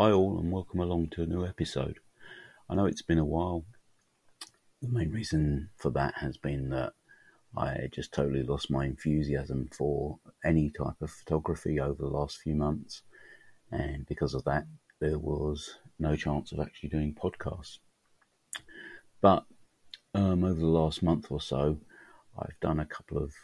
Hi all and welcome along to a new episode. I know it's been a while. The main reason for that has been that I just totally lost my enthusiasm for any type of photography over the last few months, and because of that, there was no chance of actually doing podcasts. But um, over the last month or so, I've done a couple of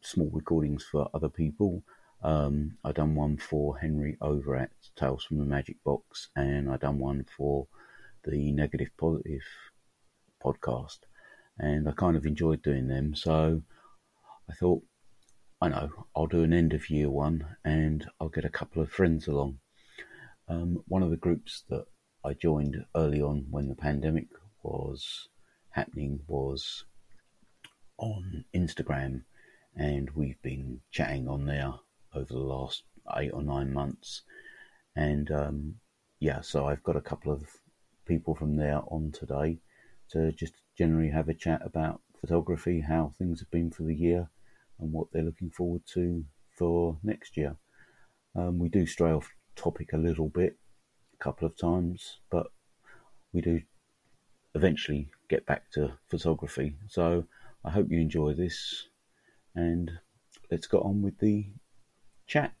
small recordings for other people um, I done one for Henry over at Tales from the Magic Box, and I done one for the Negative Positive podcast, and I kind of enjoyed doing them. So I thought, I know, I'll do an end of year one, and I'll get a couple of friends along. Um, one of the groups that I joined early on when the pandemic was happening was on Instagram, and we've been chatting on there over the last eight or nine months. And um, yeah, so I've got a couple of people from there on today to just generally have a chat about photography, how things have been for the year, and what they're looking forward to for next year. Um, we do stray off topic a little bit a couple of times, but we do eventually get back to photography. So I hope you enjoy this, and let's get on with the chat.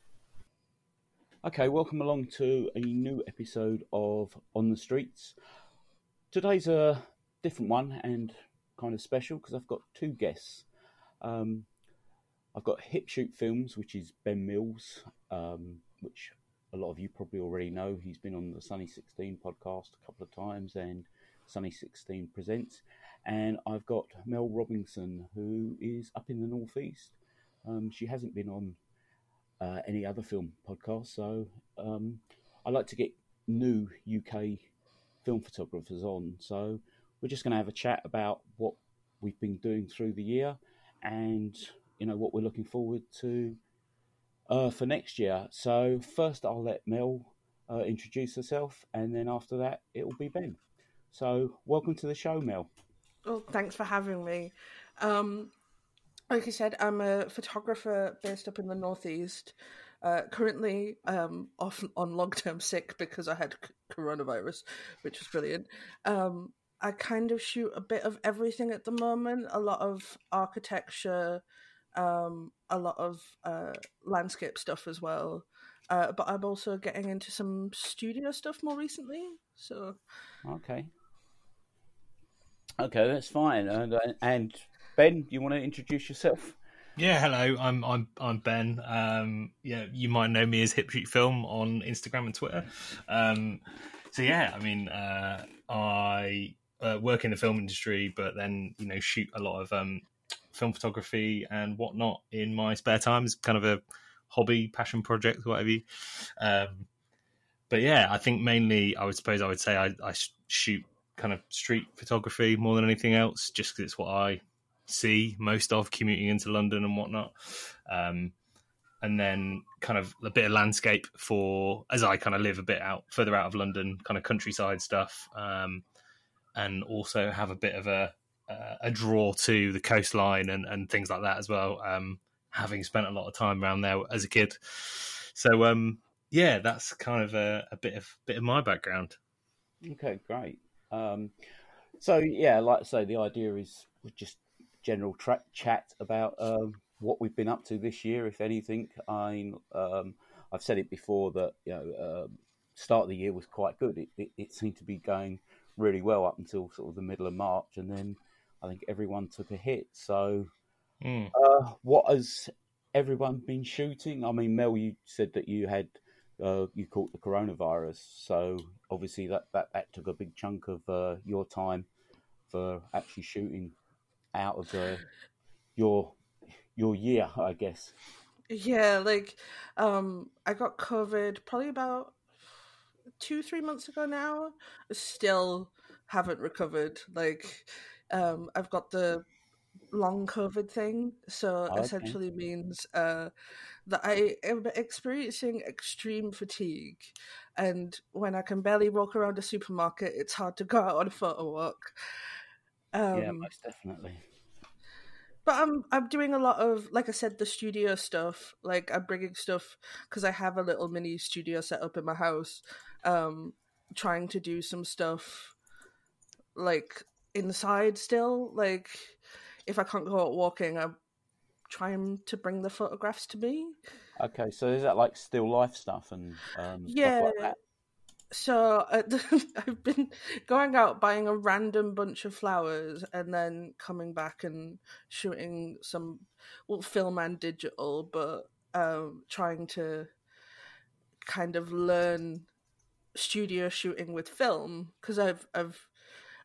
Okay, welcome along to a new episode of On the Streets. Today's a different one and kind of special because I've got two guests. Um, I've got Hip Shoot Films, which is Ben Mills, um, which a lot of you probably already know. He's been on the Sunny 16 podcast a couple of times and Sunny 16 Presents. And I've got Mel Robinson, who is up in the Northeast. Um, she hasn't been on uh, any other film podcast. So um, I like to get new UK film photographers on. So we're just going to have a chat about what we've been doing through the year and you know what we're looking forward to uh, for next year. So first, I'll let Mel uh, introduce herself, and then after that, it will be Ben. So welcome to the show, Mel. Well, thanks for having me. Um, like I said, I'm a photographer based up in the northeast. Uh, currently, um, off on long term sick because I had coronavirus, which was brilliant. Um, I kind of shoot a bit of everything at the moment. A lot of architecture, um, a lot of uh, landscape stuff as well. Uh, but I'm also getting into some studio stuff more recently. So, okay, okay, that's fine. And, and Ben, you want to introduce yourself? Yeah, hello. I'm I'm I'm Ben. Um, yeah, you might know me as Hip Shoot Film on Instagram and Twitter. Um, so yeah, I mean, uh, I uh, work in the film industry, but then you know shoot a lot of um, film photography and whatnot in my spare time. It's kind of a hobby, passion project, whatever. Um, but yeah, I think mainly I would suppose I would say I, I shoot kind of street photography more than anything else, just because it's what I see most of commuting into London and whatnot. Um, and then kind of a bit of landscape for as I kind of live a bit out further out of London, kind of countryside stuff, um, and also have a bit of a a draw to the coastline and, and things like that as well. Um, having spent a lot of time around there as a kid, so um, yeah, that's kind of a, a, bit of bit of my background. Okay, great. Um, so yeah, like I say, the idea is we just general tra- chat about um, what we've been up to this year, if anything. I um, I've said it before that you know um, start of the year was quite good. It, it, it, seemed to be going really well up until sort of the middle of March, and then I think everyone took a hit. So, mm. uh, what has everyone been shooting? I mean, Mel, you said that you had uh, you caught the coronavirus, so obviously that that, that took a big chunk of uh, your time for actually shooting out of the your your year, I guess. Yeah, like um I got COVID probably about two, three months ago now. Still haven't recovered. Like um I've got the long COVID thing, so okay. essentially means uh, that I am experiencing extreme fatigue, and when I can barely walk around a supermarket, it's hard to go out on a photo walk. Um, yeah, most definitely. but I'm I'm doing a lot of like I said the studio stuff. Like I'm bringing stuff because I have a little mini studio set up in my house. Um, trying to do some stuff like inside still. Like if I can't go out walking, I'm trying to bring the photographs to me. Okay, so is that like still life stuff and um, yeah. stuff like that? So uh, I've been going out buying a random bunch of flowers and then coming back and shooting some well film and digital, but um, trying to kind of learn studio shooting with film because I've I've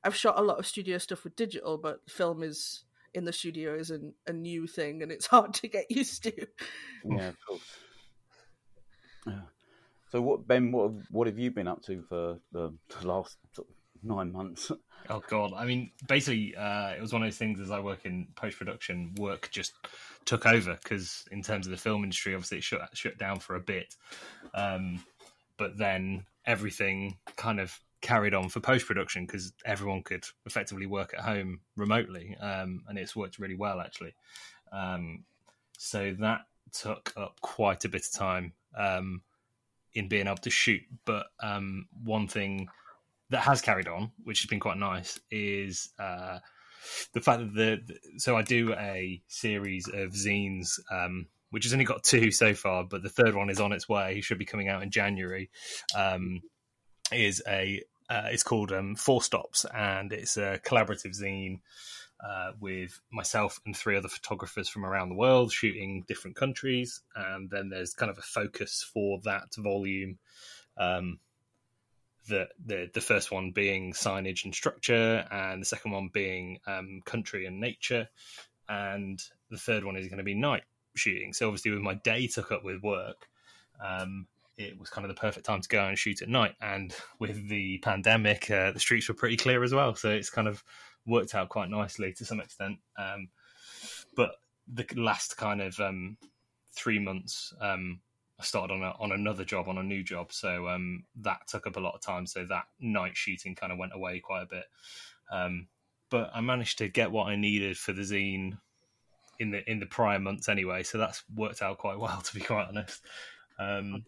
I've shot a lot of studio stuff with digital, but film is in the studio is an, a new thing and it's hard to get used to. Yeah, of course. Yeah. So, what Ben? What what have you been up to for the, the last nine months? Oh god, I mean, basically, uh, it was one of those things. As I work in post production, work just took over because, in terms of the film industry, obviously it shut shut down for a bit. Um, but then everything kind of carried on for post production because everyone could effectively work at home remotely, um, and it's worked really well actually. Um, so that took up quite a bit of time um, in being able to shoot. But um, one thing that has carried on, which has been quite nice, is uh, the fact that the, the, so I do a series of zines. Um, which has only got two so far, but the third one is on its way. Should be coming out in January. Um, is a uh, it's called um, Four Stops, and it's a collaborative zine uh, with myself and three other photographers from around the world shooting different countries. And then there's kind of a focus for that volume. Um, the, the the first one being signage and structure, and the second one being um, country and nature, and the third one is going to be night shooting. So obviously, with my day took up with work, um, it was kind of the perfect time to go and shoot at night. And with the pandemic, uh, the streets were pretty clear as well, so it's kind of worked out quite nicely to some extent. Um, but the last kind of um, three months, um, I started on a, on another job, on a new job, so um, that took up a lot of time. So that night shooting kind of went away quite a bit. Um, but I managed to get what I needed for the zine in the in the prior months anyway, so that's worked out quite well, to be quite honest. Um.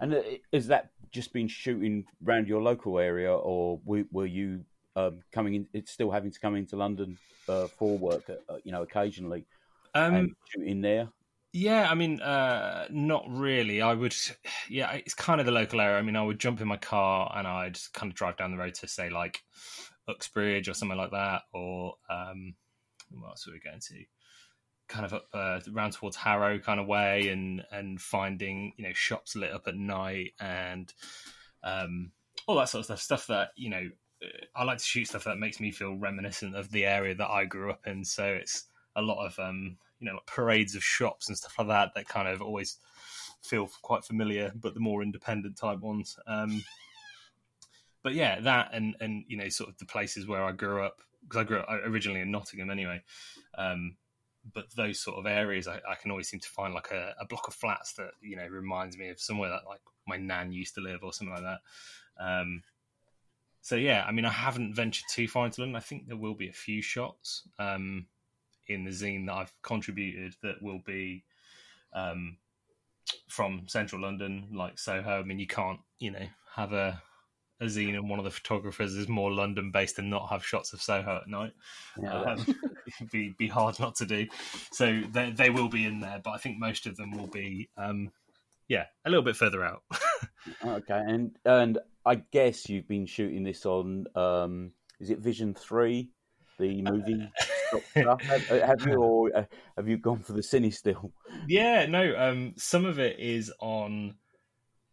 And uh, is that just been shooting around your local area, or were, you um, coming in? It's still having to come into London uh, for work, uh, you know, occasionally, um, and shooting there. Yeah, I mean, uh, not really. I would, yeah, it's kind of the local area. I mean, I would jump in my car and I'd kind of drive down the road to say like Uxbridge or somewhere like that, or um, what else are we going to? kind of up uh, around towards Harrow kind of way, and and finding you know shops lit up at night and um, all that sort of stuff. Stuff that you know uh, I like to shoot stuff that makes me feel reminiscent of the area that I grew up in. So it's a lot of um, you know like parades of shops and stuff like that that kind of always feel quite familiar, but the more independent type ones. Um, but yeah, that and and you know sort of the places where I grew up because I grew up originally in Nottingham anyway. Um, but those sort of areas, I, I, can always seem to find like a, a, block of flats that you know reminds me of somewhere that like my nan used to live or something like that. Um, so yeah, I mean, I haven't ventured too far into London. I think there will be a few shots um, in the zine that I've contributed that will be um, from central London, like Soho. I mean, you can't, you know, have a a zine and one of the photographers is more London based and not have shots of Soho at night. Yeah, um, it'd be be hard not to do. So they they will be in there, but I think most of them will be um, yeah, a little bit further out. okay, and and I guess you've been shooting this on um, is it Vision Three, the movie? have, have, you or uh, have you gone for the Cinestill? Yeah, no. Um, some of it is on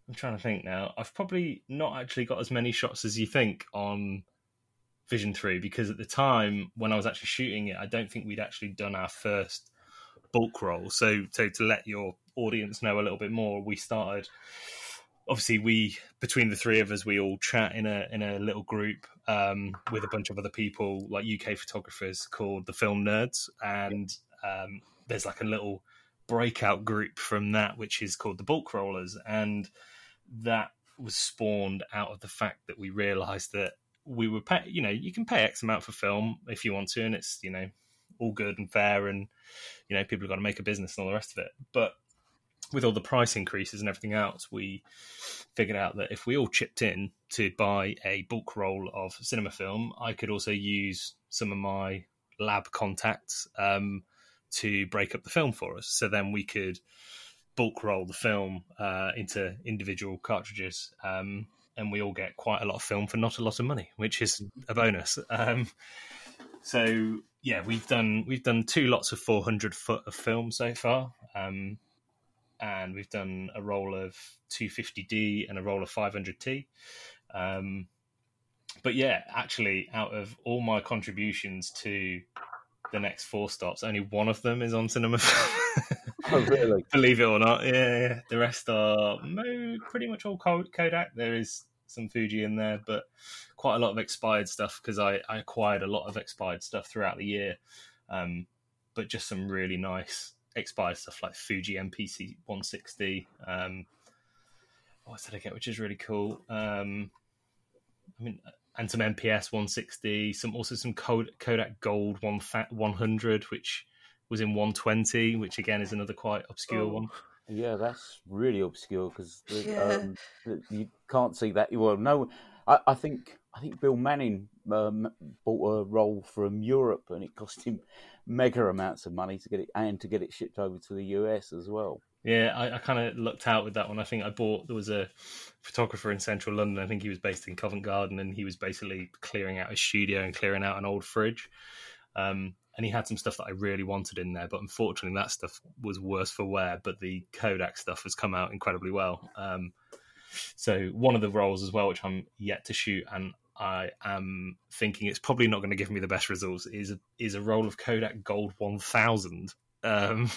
I'm trying to think now. I've probably not actually got as many shots as you think on Vision 3 because at the time when I was actually shooting it, I don't think we'd actually done our first bulk roll. So, so to let your audience know a little bit more, we started. Obviously, we between the three of us, we all chat in a in a little group um, with a bunch of other people, like UK photographers, called the Film Nerds, and um, there's like a little breakout group from that, which is called the Bulk Rollers, and that was spawned out of the fact that we realized that we were pay, you know, you can pay X amount for film if you want to, and it's, you know, all good and fair, and you know people have got to make a business and all the rest of it. But with all the price increases and everything else, we figured out that if we all chipped in to buy a bulk roll of cinema film, I could also use some of my lab contacts um, to break up the film for us. So then we could bulk roll the film uh, into individual cartridges. Um, and we all get quite a lot of film for not a lot of money, which is a bonus. Um, so yeah, we've done we've done two lots of 400 foot of film so far. Um, and we've done a roll of 250D and a roll of 500T. Um, but yeah, actually, out of all my contributions to the next four stops, only one of them is on cinema. oh, really? Believe it or not, yeah, yeah. The rest are pretty much all Kodak. There is some Fuji in there, but quite a lot of expired stuff because I, I acquired a lot of expired stuff throughout the year. Um, but just some really nice expired stuff like Fuji NPC 160. Um, what did I get, which is really cool? Um, I mean, and some NPS 160, some also some Kodak Gold 100, which was in 120, which again is another quite obscure oh. one. Yeah, that's really obscure because yeah. um, you can't see that. Well, no, I, I think I think Bill Manning um, bought a roll from Europe, and it cost him mega amounts of money to get it and to get it shipped over to the US as well. Yeah, I, I kind of looked out with that one. I think I bought there was a photographer in central London. I think he was based in Covent Garden, and he was basically clearing out his studio and clearing out an old fridge. Um, and he had some stuff that I really wanted in there, but unfortunately, that stuff was worse for wear. But the Kodak stuff has come out incredibly well. Um, so one of the roles as well, which I'm yet to shoot, and I am thinking it's probably not going to give me the best results, is a, is a roll of Kodak Gold 1000. Um,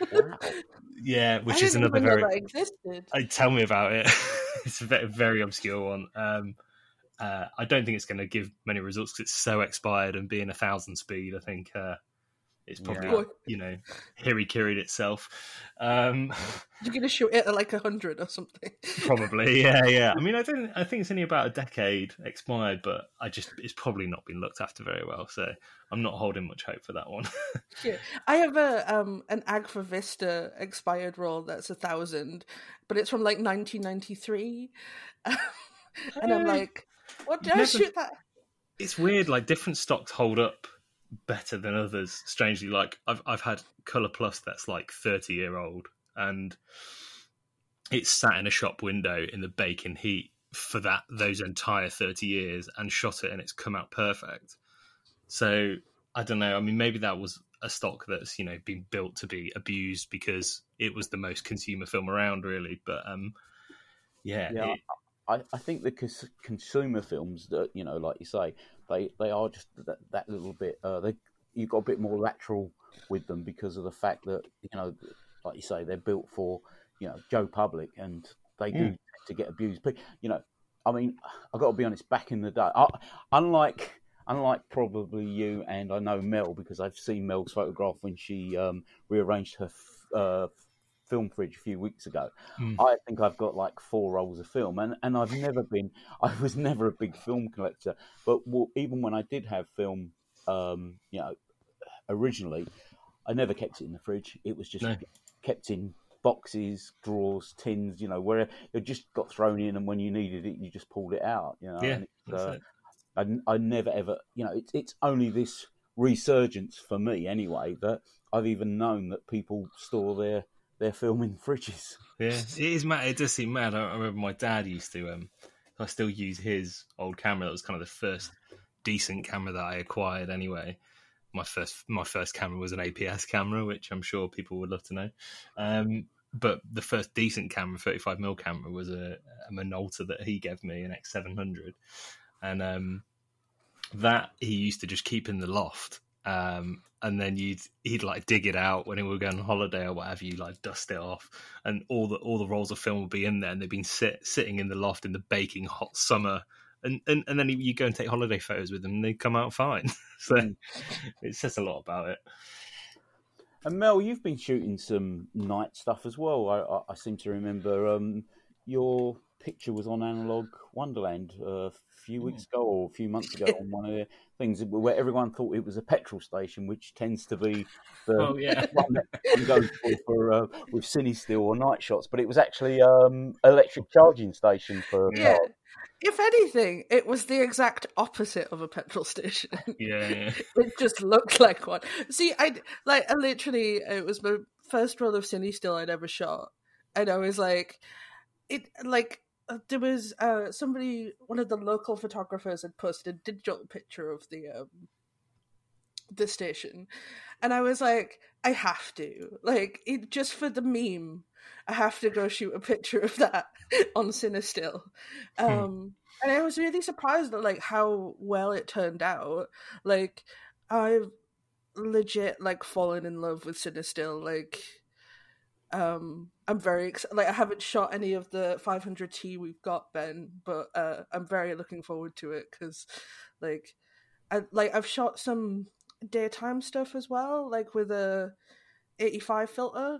yeah, which is another very. I tell me about it. it's a very, very obscure one. Um, uh, I don't think it's going to give many results because it's so expired and being a thousand speed. I think uh, it's probably yeah. you know hiri kiried itself. Um, You're going to shoot it at like a hundred or something. probably, yeah, yeah. I mean, I don't. I think it's only about a decade expired, but I just it's probably not been looked after very well. So I'm not holding much hope for that one. yeah, I have a um an Agfa Vista expired roll that's a thousand, but it's from like 1993, and I'm like what did I shoot that? It's weird. Like different stocks hold up better than others. Strangely, like I've I've had Color Plus that's like thirty year old, and it's sat in a shop window in the baking heat for that those entire 30 years and shot it and it's come out perfect so i don't know i mean maybe that was a stock that's you know been built to be abused because it was the most consumer film around really but um yeah, yeah it, I, I think the cons- consumer films that you know, like you say, they they are just that, that little bit. Uh, they you've got a bit more lateral with them because of the fact that you know, like you say, they're built for you know Joe Public, and they do mm. to get abused. But you know, I mean, I've got to be honest. Back in the day, I, unlike unlike probably you and I know Mel because I've seen Mel's photograph when she um, rearranged her uh, film fridge a few weeks ago. Mm. I think I've got like four rolls of film, and, and I've never been, I was never a big film collector. But well, even when I did have film, um, you know, originally, I never kept it in the fridge. It was just no. kept in boxes, drawers, tins, you know, where it just got thrown in, and when you needed it, you just pulled it out. You know, yeah. Uh, I, I never ever, you know, it's it's only this resurgence for me anyway that I've even known that people store their they're filming fridges. Yeah, it is mad. It does seem mad. I remember my dad used to. Um, I still use his old camera. That was kind of the first decent camera that I acquired. Anyway, my first my first camera was an APS camera, which I'm sure people would love to know. Um, but the first decent camera, 35 mm camera, was a, a Minolta that he gave me, an X700, and um, that he used to just keep in the loft um, and then you'd he'd like dig it out when we were going on holiday or whatever. You like dust it off, and all the all the rolls of film would be in there, and they've been sit, sitting in the loft in the baking hot summer. And, and and then you go and take holiday photos with them, and they come out fine. so mm. it says a lot about it. And Mel, you've been shooting some night stuff as well. I, I, I seem to remember um, your picture was on Analog Wonderland uh, a few weeks ago or a few months ago on one of the things where everyone thought it was a petrol station, which tends to be the Oh, yeah. one that goes for, for uh, with Cinestill or night shots, but it was actually um, electric charging station for Yeah. cars. If anything, it was the exact opposite of a petrol station. Yeah, yeah. it just looked like one. See, I like I literally it was my first roll of Cinestill I'd ever shot, and I was like, it like uh, there was uh somebody one of the local photographers had posted a digital picture of the um the station, and I was like, I have to like it just for the meme. I have to go shoot a picture of that on Cinestill. Um, and I was really surprised at like how well it turned out. Like I've legit like fallen in love with Cinestill. Like um I'm very excited. Like I haven't shot any of the 500T we've got, Ben, but uh I'm very looking forward to it because like I like I've shot some daytime stuff as well, like with a 85 filter.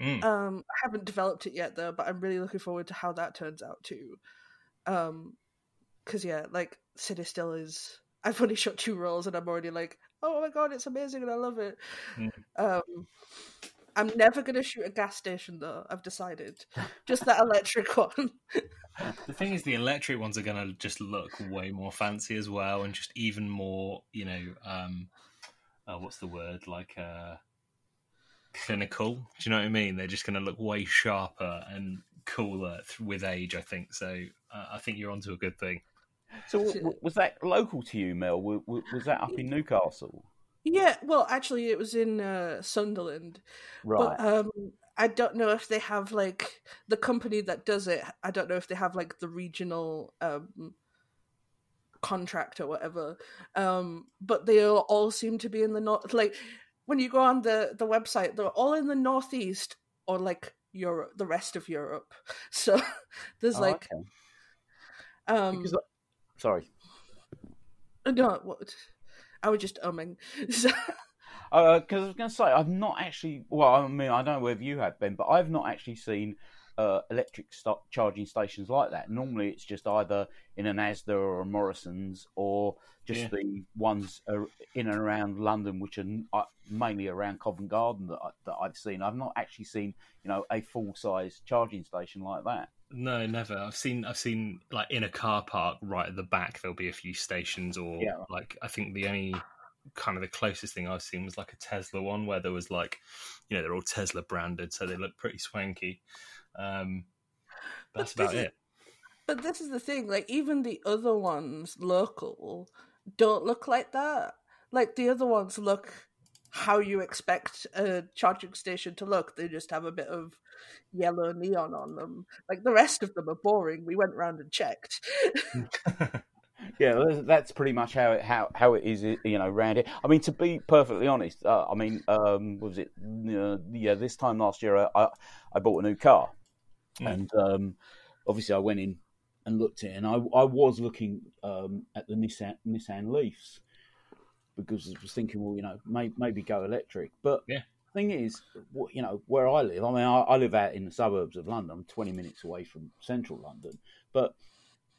Mm. Um, I haven't developed it yet though, but I'm really looking forward to how that turns out too. Um, because yeah, like Cinestill is. I've only shot two rolls and I'm already like, oh my god, it's amazing and I love it. Mm. Um, I'm never gonna shoot a gas station though. I've decided, just that electric one. The thing is, the electric ones are going to just look way more fancy as well, and just even more, you know, um, uh, what's the word? Like uh, clinical. Do you know what I mean? They're just going to look way sharper and cooler th- with age. I think so. Uh, I think you're onto a good thing. So w- w- was that local to you, Mel? W- w- was that up in Newcastle? Yeah, well, actually, it was in uh, Sunderland. Right. But um, I don't know if they have like the company that does it. I don't know if they have like the regional um, contract or whatever. Um, but they all, all seem to be in the north. Like when you go on the the website, they're all in the northeast or like Europe, the rest of Europe. So there's Oh, like okay. um, Because, sorry. no, what I was just umming. So, Because I was going to say, I've not actually. Well, I mean, I don't know whether you have been, but I've not actually seen uh, electric st- charging stations like that. Normally, it's just either in an Asda or a Morrison's, or just Yeah. the ones uh, in and around London, which are uh, mainly around Covent Garden that, I, that I've seen. I've not actually seen, you know, a full size charging station like that. No, never. I've seen I've seen like in a car park right at the back there'll be a few stations or Yeah. like I think the only kind of the closest thing I've seen was like a Tesla one where there was like you know, they're all Tesla branded so they look pretty swanky. Um But that's about this it. But this is the thing, like even the other ones local don't look like that. Like the other ones look how you expect a charging station to look. They just have a bit of yellow neon on them. Like the rest of them are boring. We went round and checked. Yeah, that's- that's pretty much how it how, how it is, you know, around here. I mean, to be perfectly honest, uh, I mean, um, was it? Uh, yeah, this time last year, I I, I bought a new car, Mm. and um, obviously I went in and looked at it, and I I was looking um, at the Nissan Nissan Leafs because I was thinking, well, you know, may, maybe go electric, but Yeah. Thing is, you know, where I live, I mean, I, I live out in the suburbs of London, I'm 20 minutes away from central London, but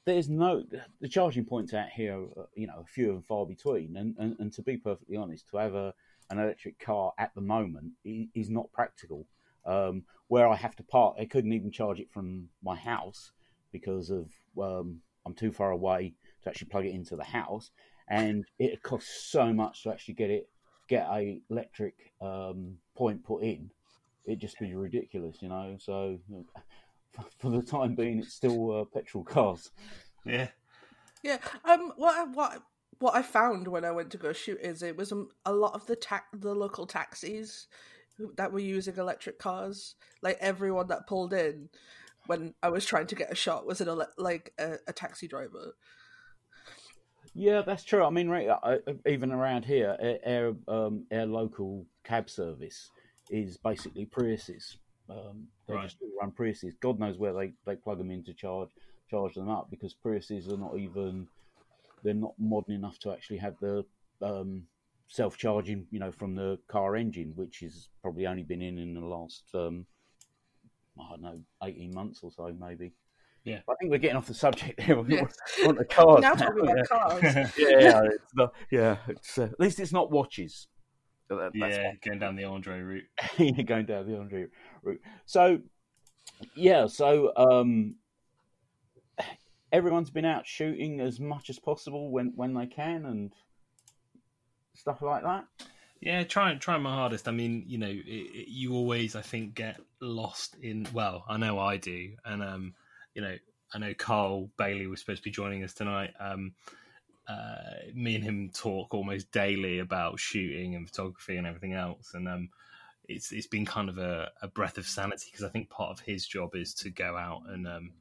there's no the charging points out here, are, you know, few and far between. And, and, and to be perfectly honest, to have a an electric car at the moment is not practical. Um, where I have to park, I couldn't even charge it from my house because of um, I'm too far away to actually plug it into the house, and it costs so much to actually get it get a electric um, point put in. It'd just be ridiculous, you know. So for the time being, it's still uh, petrol cars. Yeah. Yeah. Um. What I, what what I found when I went to go shoot is it was um, a lot of the ta- the local taxis that were using electric cars. Like everyone that pulled in when I was trying to get a shot was an ele- like a, a taxi driver. Yeah, that's true. I mean, right, I, even around here, Air Air, um, Air local cab service is basically Priuses. Um, they Right. just run Priuses. God knows where they, they plug them in to charge charge them up because Priuses are not even they're not modern enough to actually have the um, self charging, you know, from the car engine, which has probably only been in in the last um, I don't know eighteen months or so, maybe. Yeah. I think we're getting off the subject there. We Yeah. want the cars. now talking about cars. yeah, it's not, yeah. It's, uh, at least it's not watches. That- yeah, going down the Andre route. Going down the Andre route. So, yeah, so um, everyone's been out shooting as much as possible when, when they can and stuff like that. Yeah, trying trying my hardest. I mean, you know, it, it, you always, I think, get lost in. Well, I know I do, and um, you know, I know Carl Bailey was supposed to be joining us tonight. Um, uh, me and him talk almost daily about shooting and photography and everything else, and um, it's it's been kind of a, a breath of sanity because I think part of his job is to go out and um,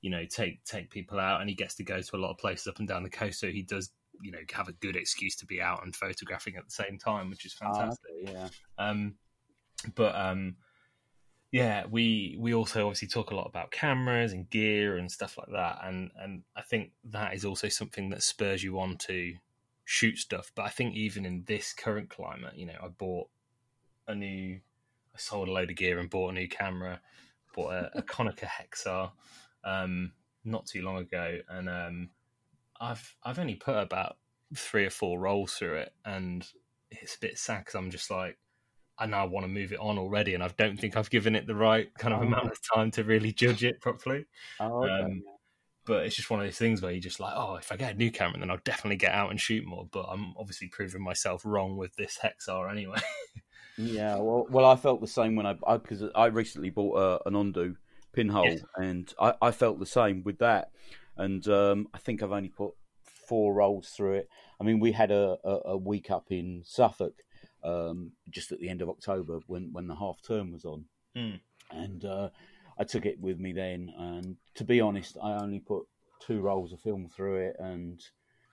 you know take take people out, and he gets to go to a lot of places up and down the coast, so he does you know have a good excuse to be out and photographing at the same time, which is fantastic. Ah, yeah. Um, but um, yeah, we we also obviously talk a lot about cameras and gear and stuff like that, and and I think that is also something that spurs you on to shoot stuff. But I think even in this current climate, you know, I bought a new, I sold a load of gear and bought a new camera, bought a, a Konica Hexar um, not too long ago, and um, I've I've only put about three or four rolls through it, and it's a bit sad because I'm just like, I now want to move it on already, and I don't think I've given it the right kind of Oh. amount of time to really judge it properly. Oh, okay. Um, But it's just one of those things where you're just like, oh, if I get a new camera, then I'll definitely get out and shoot more. But I'm obviously proving myself wrong with this Hexar anyway. Yeah, well, well, I felt the same when I because I, recently bought uh, an Ondu pinhole, Yes. and I, I felt the same with that. And um, I think I've only put four rolls through it. I mean, we had a, a, a week up in Suffolk um, just at the end of October when when the half term was on, Hmm. and uh, I took it with me then. And to be honest, I only put two rolls of film through it, and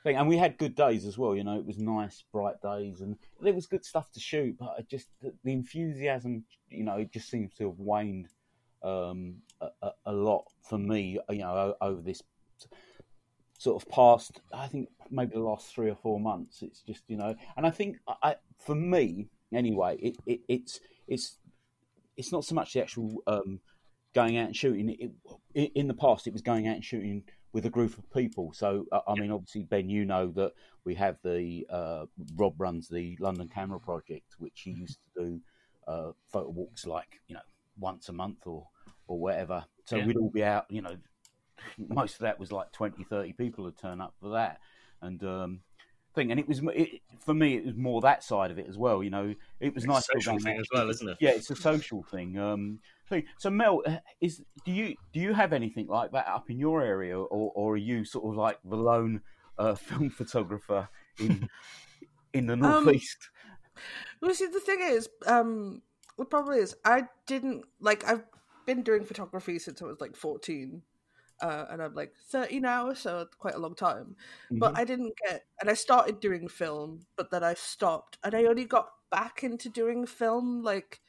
thing. And we had good days as well. You know, it was nice, bright days, and there was good stuff to shoot. But I just the, the enthusiasm, you know, it just seems to have waned um, a, a, a lot for me. You know, over this sort of past, I think maybe the last three or four months. It's just you know, and I think I, for me anyway, it, it it's it's it's not so much the actual um, going out and shooting. It, in the past, it was going out and shooting with a group of people. So, uh, I mean, obviously, Ben, you know that we have the uh, Rob runs the London Camera Project, which he used to do uh, photo walks like you know once a month or or whatever. So Yeah. we'd all be out. You know, most of that was like 20, 30 people would turn up for that, and. um Thing and it was it, for me. It was more that side of it as well. You know, it was It's nice. to social go thing as well, isn't it? yeah, it's a social thing. Um, thing. So Mel, uh, is do you do you have anything like that up in your area, or, or are you sort of like the lone uh, film photographer in in the northeast? Well, see, the thing is, um, the problem is, I didn't like. I've been doing photography since I was like fourteen, uh, and I'm like thirty now, so quite a long time. But I didn't get, and I started doing film, but then I stopped, and I only got back into doing film like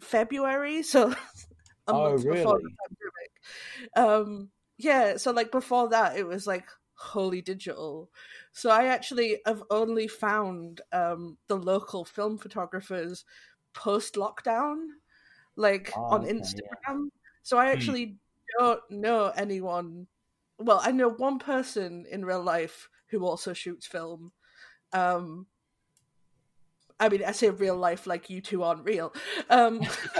February, so a Oh, month before the pandemic. Um, yeah, so like before that, it was like wholly digital. So I actually have only found um, the local film photographers post lockdown, like Oh, on okay, yeah. Instagram. So I actually don't know anyone. Well, I know one person in real life who also shoots film. Um, I mean, I say real life like you two aren't real. Um,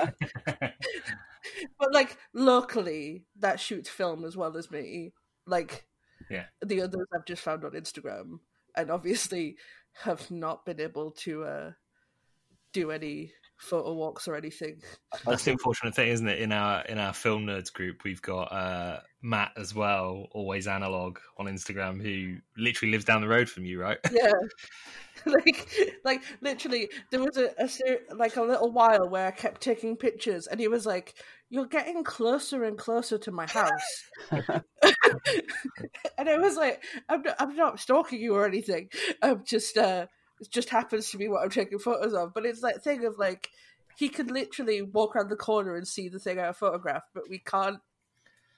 but like locally, that shoots film as well as me. Like, Yeah. the others I've just found on Instagram, and obviously have not been able to uh, do any photo walks or anything. That's the unfortunate thing, isn't it? In our in our film nerds group, we've got uh, Matt as well, always analog on Instagram, who literally lives down the road from you, right? Yeah, like, like literally, there was a, a ser- like a little while where I kept taking pictures, and he was like, "You're getting closer and closer to my house," and I was like, "I'm not, I'm not stalking you or anything. I'm just, uh, it just happens to be what I'm taking photos of." But it's that thing of like, he could literally walk around the corner and see the thing I photographed, but we can't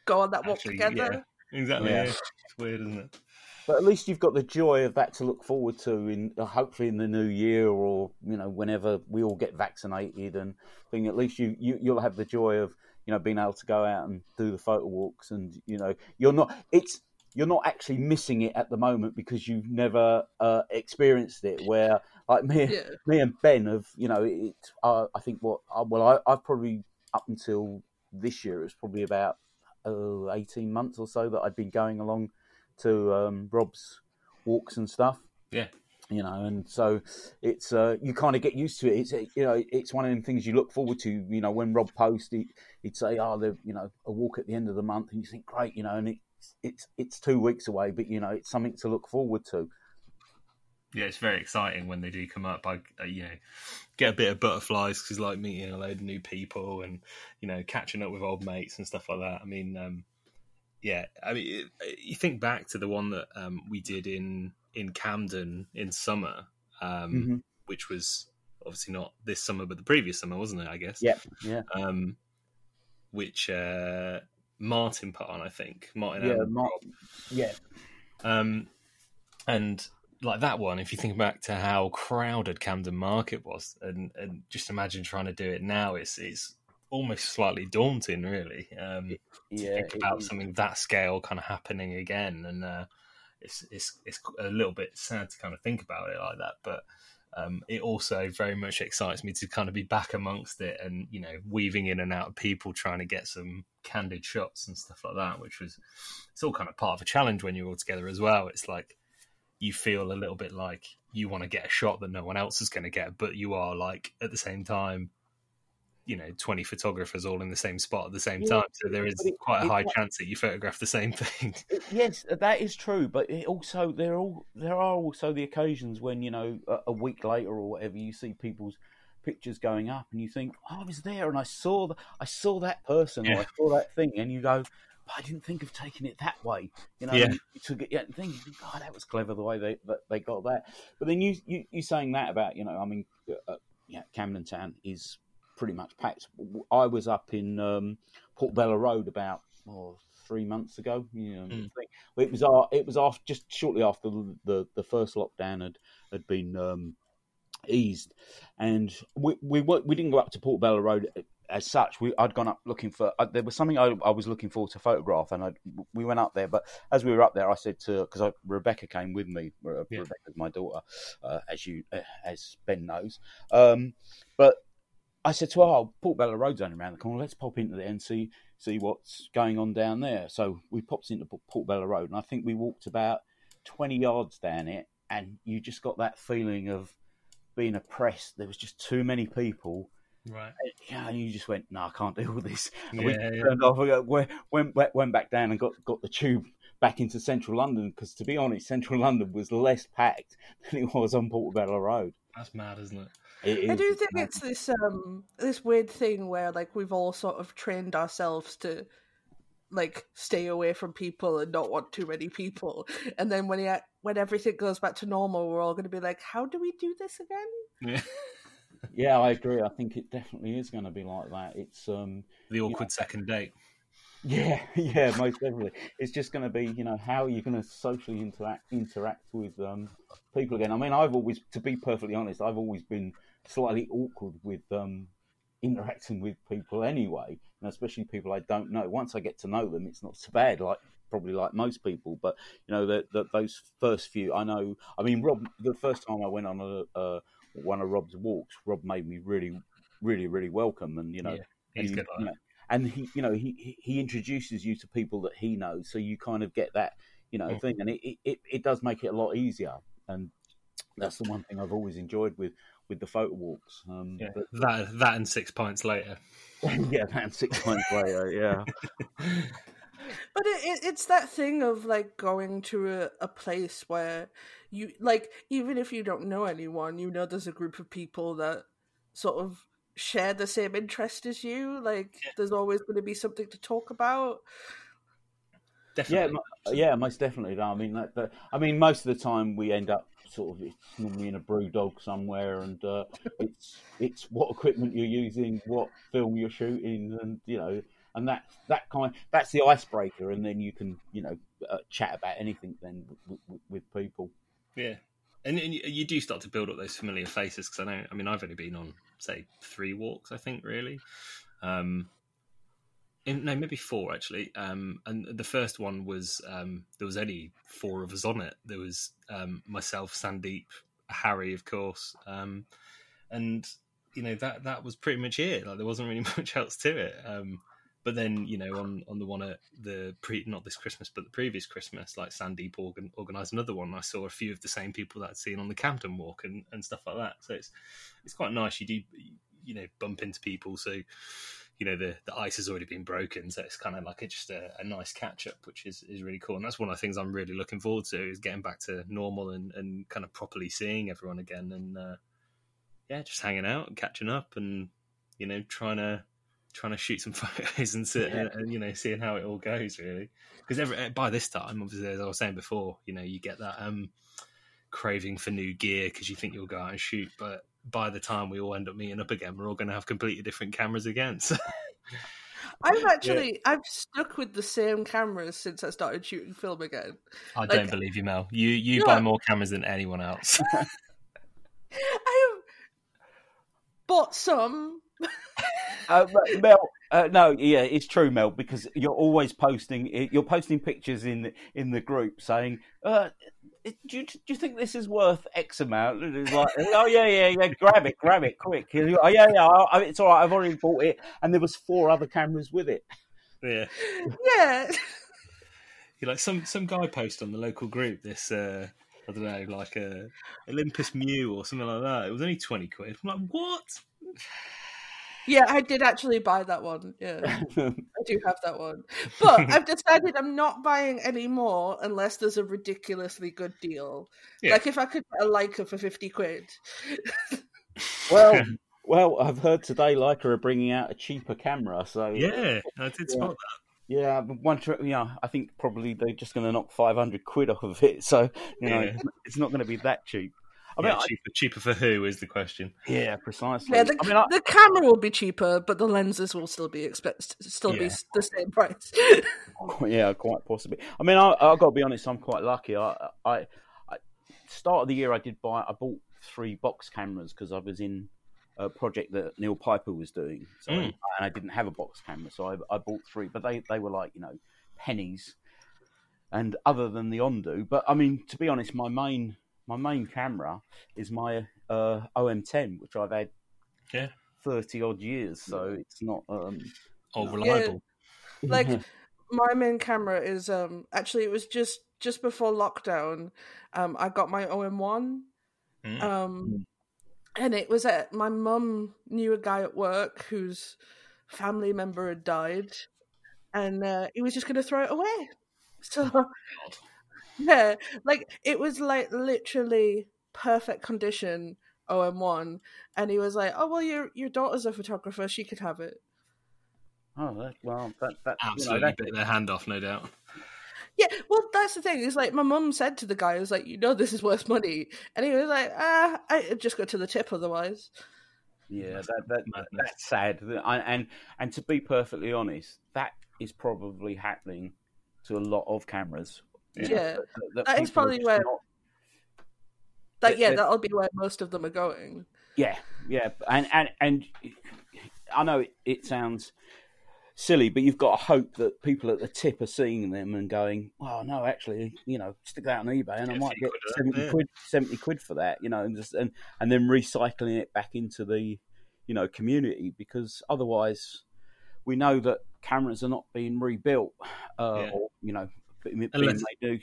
go on that walk Actually, together. yeah. Exactly. Yeah. yeah. It's weird, isn't it? But at least you've got the joy of that to look forward to in uh, hopefully in the new year or you know whenever we all get vaccinated and thing. At least you, you you'll have the joy of you you know being able to go out and do the photo walks, and you know you're not it's you're not actually missing it at the moment because you've never uh, experienced it. Where like me, Yeah. me and Ben have, you know, it. Uh, I think what uh, well, I, I've probably up until this year, it was probably about uh, eighteen months or so that I'd been going along to um, Rob's walks and stuff. Yeah. You know, and so it's uh, you kind of get used to it. It's you know, it's one of them things you look forward to. You know, when Rob posts, he, he'd say, "Oh, the you know, a walk at the end of the month," and you think, "Great," you know, and it's it's it's two weeks away, but you know, it's something to look forward to. yeah, it's very exciting when they do come up. I, I you know, get a bit of butterflies because it's like meeting a load of new people and you know catching up with old mates and stuff like that. I mean, um, yeah, I mean, it, you think back to the one that um, we did in in Camden in summer, um, Mhm. which was obviously not this summer but the previous summer, wasn't it? I guess. Yeah, yeah, Um, which uh, Martin put on, I think. Martin. yeah, Mar- yeah. Um, and like that one, if you think back to how crowded Camden Market was, and, and just imagine trying to do it now, it's it's almost slightly daunting, really. Um, Yeah, think about something that scale kind of happening again, and uh, it's it's it's a little bit sad to kind of think about it like that, but. Um, it also very much excites me to kind of be back amongst it and you know weaving in and out of people trying to get some candid shots and stuff like that which was it's all kind of part of a challenge when you're all together as well. It's like you feel a little bit like you want to get a shot that no one else is going to get but you are like at the same time you know 20 photographers all in the same spot at the same Yeah, time so there is it- quite a high chance that you photograph the same thing yes, that is true. But it also there are all there are also the occasions when you know a, a week later or whatever you see people's pictures going up and you think "Oh, I was there and I saw the, I saw that person or I saw that thing and you go but I didn't think of taking it that way you know Yeah. you took it yeah and think think oh that was clever the way they that they got that but then you you you saying that about you know I mean uh, yeah Camden Town is pretty much packed I was up in um, Portobello Road about oh, three months ago you know, Mm. It was uh, it was after just shortly after the the, the first lockdown had had been um, eased, and we we we didn't go up to Portobello Road as such. We I'd gone up looking for uh, there was something I, I was looking for to photograph, and I we went up there. But as we were up there, I said to because Rebecca came with me. Re- Yeah. Rebecca's my daughter, uh, as you uh, as Ben knows. Um, but I said to her, oh, Portobello Road's only around the corner. Let's pop into there and see see what's going on down there. So we popped into Port- Portobello Road, and I think we walked about twenty yards down it, and you just got that feeling of being oppressed. There was just too many people. right Yeah, and you just went, no, I can't deal with this. And we Yeah, yeah. turned off. We went, went went went back down and got got the tube back into central London because, to be honest, central London was less packed than it was on Portobello Road. that's mad isn't it It I do think it's this um this weird thing where like we've all sort of trained ourselves to like stay away from people and not want too many people, and then when it, when everything goes back to normal, we're all going to be like, how do we do this again? yeah Yeah, I agree. I think it definitely is going to be like that. It's um, the awkward second date yeah, yeah, most definitely. It's just going to be, you know, how are you going to socially interact interact with um people again? I mean, I've always, to be perfectly honest, I've always been slightly awkward with um interacting with people anyway, and especially people I don't know. Once I get to know them, it's not so bad. Like probably like most people, but you know, that that those first few, I know. I mean, Rob, the first time I went on a uh, one of Rob's walks, Rob made me really, really, really welcome, and you know, Yeah, he's and, good you know, and he, you know, he he- he introduces you to people that he knows, so you kind of get that, you know, Mm. thing, and it, it it does make it a lot easier, and that's the one thing I've always enjoyed with with the photo walks. Um, yeah but, that that and six pints later yeah, man, six months later, yeah, But it, it, it's that thing of like going to a, a place where you like even if you don't know anyone, you know there's a group of people that sort of share the same interest as you. Like Yeah. there's always going to be something to talk about. yeah, definitely mo- yeah, most definitely. I mean, that, that, I mean, most of the time we end up sort of it's normally in a BrewDog somewhere, and uh, it's it's what equipment you're using, what film you're shooting, and you know, and that that kind that's the icebreaker, and then you can you know uh, chat about anything then with, with, with people. Yeah, and, and you, you do start to build up those familiar faces because I know. I mean, I've only been on say three walks, I think, really. Um, no, maybe four actually. Um, and the first one was um, there was only four of us on it. There was um, myself, Sandeep, Harry, of course, um, and you know that that was pretty much it. Like there wasn't really much else to it. Um, but then you know on on the one at the pre not this Christmas but the previous Christmas, like Sandeep organ, organised another one. I saw a few of the same people that I'd seen on the Camden Walk and, and stuff like that. So it's it's quite nice. You do you know bump into people so you know the the ice has already been broken, so it's kind of like a, just a, a, nice catch up, which is, is really cool. And that's one of the things I'm really looking forward to is getting back to normal and, and kind of properly seeing everyone again, and uh, yeah, just hanging out and catching up, and you know trying to trying to shoot some photos and, sit, yeah. and, and, you know seeing how it all goes really. Because every by this time, obviously, as I was saying before, you know you get that um, craving for new gear because you think you'll go out and shoot, but by the time we all end up meeting up again, we're all going to have completely different cameras again. So. I've actually yeah. I've stuck with the same cameras since I started shooting film again. I like, don't believe you, Mel. You you no, buy more cameras than anyone else. I have bought some. uh, Mel, uh, no, yeah, it's true, Mel, because you're always posting. You're posting pictures in in the group saying, uh, do you, do you think this is worth X amount? And it's like, oh yeah, yeah, yeah, grab it, grab it, quick. Oh yeah, yeah, I, it's all right. I've already bought it, and there was four other cameras with it. Yeah, yeah. You like some some guy post on the local group this. uh I don't know, like a Olympus Mju or something like that. It was only twenty quid. I'm like, what? Yeah, I did actually buy that one. Yeah, I do have that one. But I've decided I'm not buying any more unless there's a ridiculously good deal. Yeah. Like if I could get a Leica for 50 quid. well, well, I've heard today Leica are bringing out a cheaper camera. So yeah, I did yeah. spot that. Yeah, one. Yeah, I think probably they're just going to knock five hundred quid off of it. So you know, yeah. it's not going to be that cheap. I mean, yeah, cheaper, I, cheaper for who is the question? Yeah, precisely. Yeah, the, I mean, I, the camera will be cheaper, but the lenses will still be expect still yeah. be the same price. yeah, quite possibly. I mean, I, have got to be honest. I'm quite lucky. I, I, I, start of the year, I did buy. I bought three box cameras because I was in a project that Neil Piper was doing, so mm. and I didn't have a box camera, so I, I bought three. But they they were like you know pennies. And other than the Ondu, but I mean, to be honest, my main my main camera is my uh, OM10, which I've had yeah thirty odd years, so it's not um, all reliable. Yeah. Like my main camera is um actually it was just just before lockdown. Um, I got my OM1. Mm. Um, and it was at my mum knew a guy at work whose family member had died, and uh, he was just going to throw it away. So yeah, like it was like literally perfect condition OM1, and he was like, "Oh well, your your daughter's a photographer; she could have it." Oh, that, well, that that absolutely you know, bit their hand off, no doubt. Yeah, well, that's the thing. Is like my mum said to the guy, "I was like, you know, this is worth money," and he was like, "Ah, I just go to the tip otherwise." Yeah, that, that that's sad. And and to be perfectly honest, that is probably happening to a lot of cameras yeah, yeah. that, that is probably where. Not, that yeah, that'll be where most of them are going. Yeah, yeah, and and and I know it, it sounds silly, but you've got to hope that people at the tip are seeing them and going, "Oh no, actually, you know, stick that on eBay and I might get seventy quid, seventy quid for that," you know, and just and and then recycling it back into the you know community because otherwise, we know that cameras are not being rebuilt, uh, yeah. or you know, unless, they do.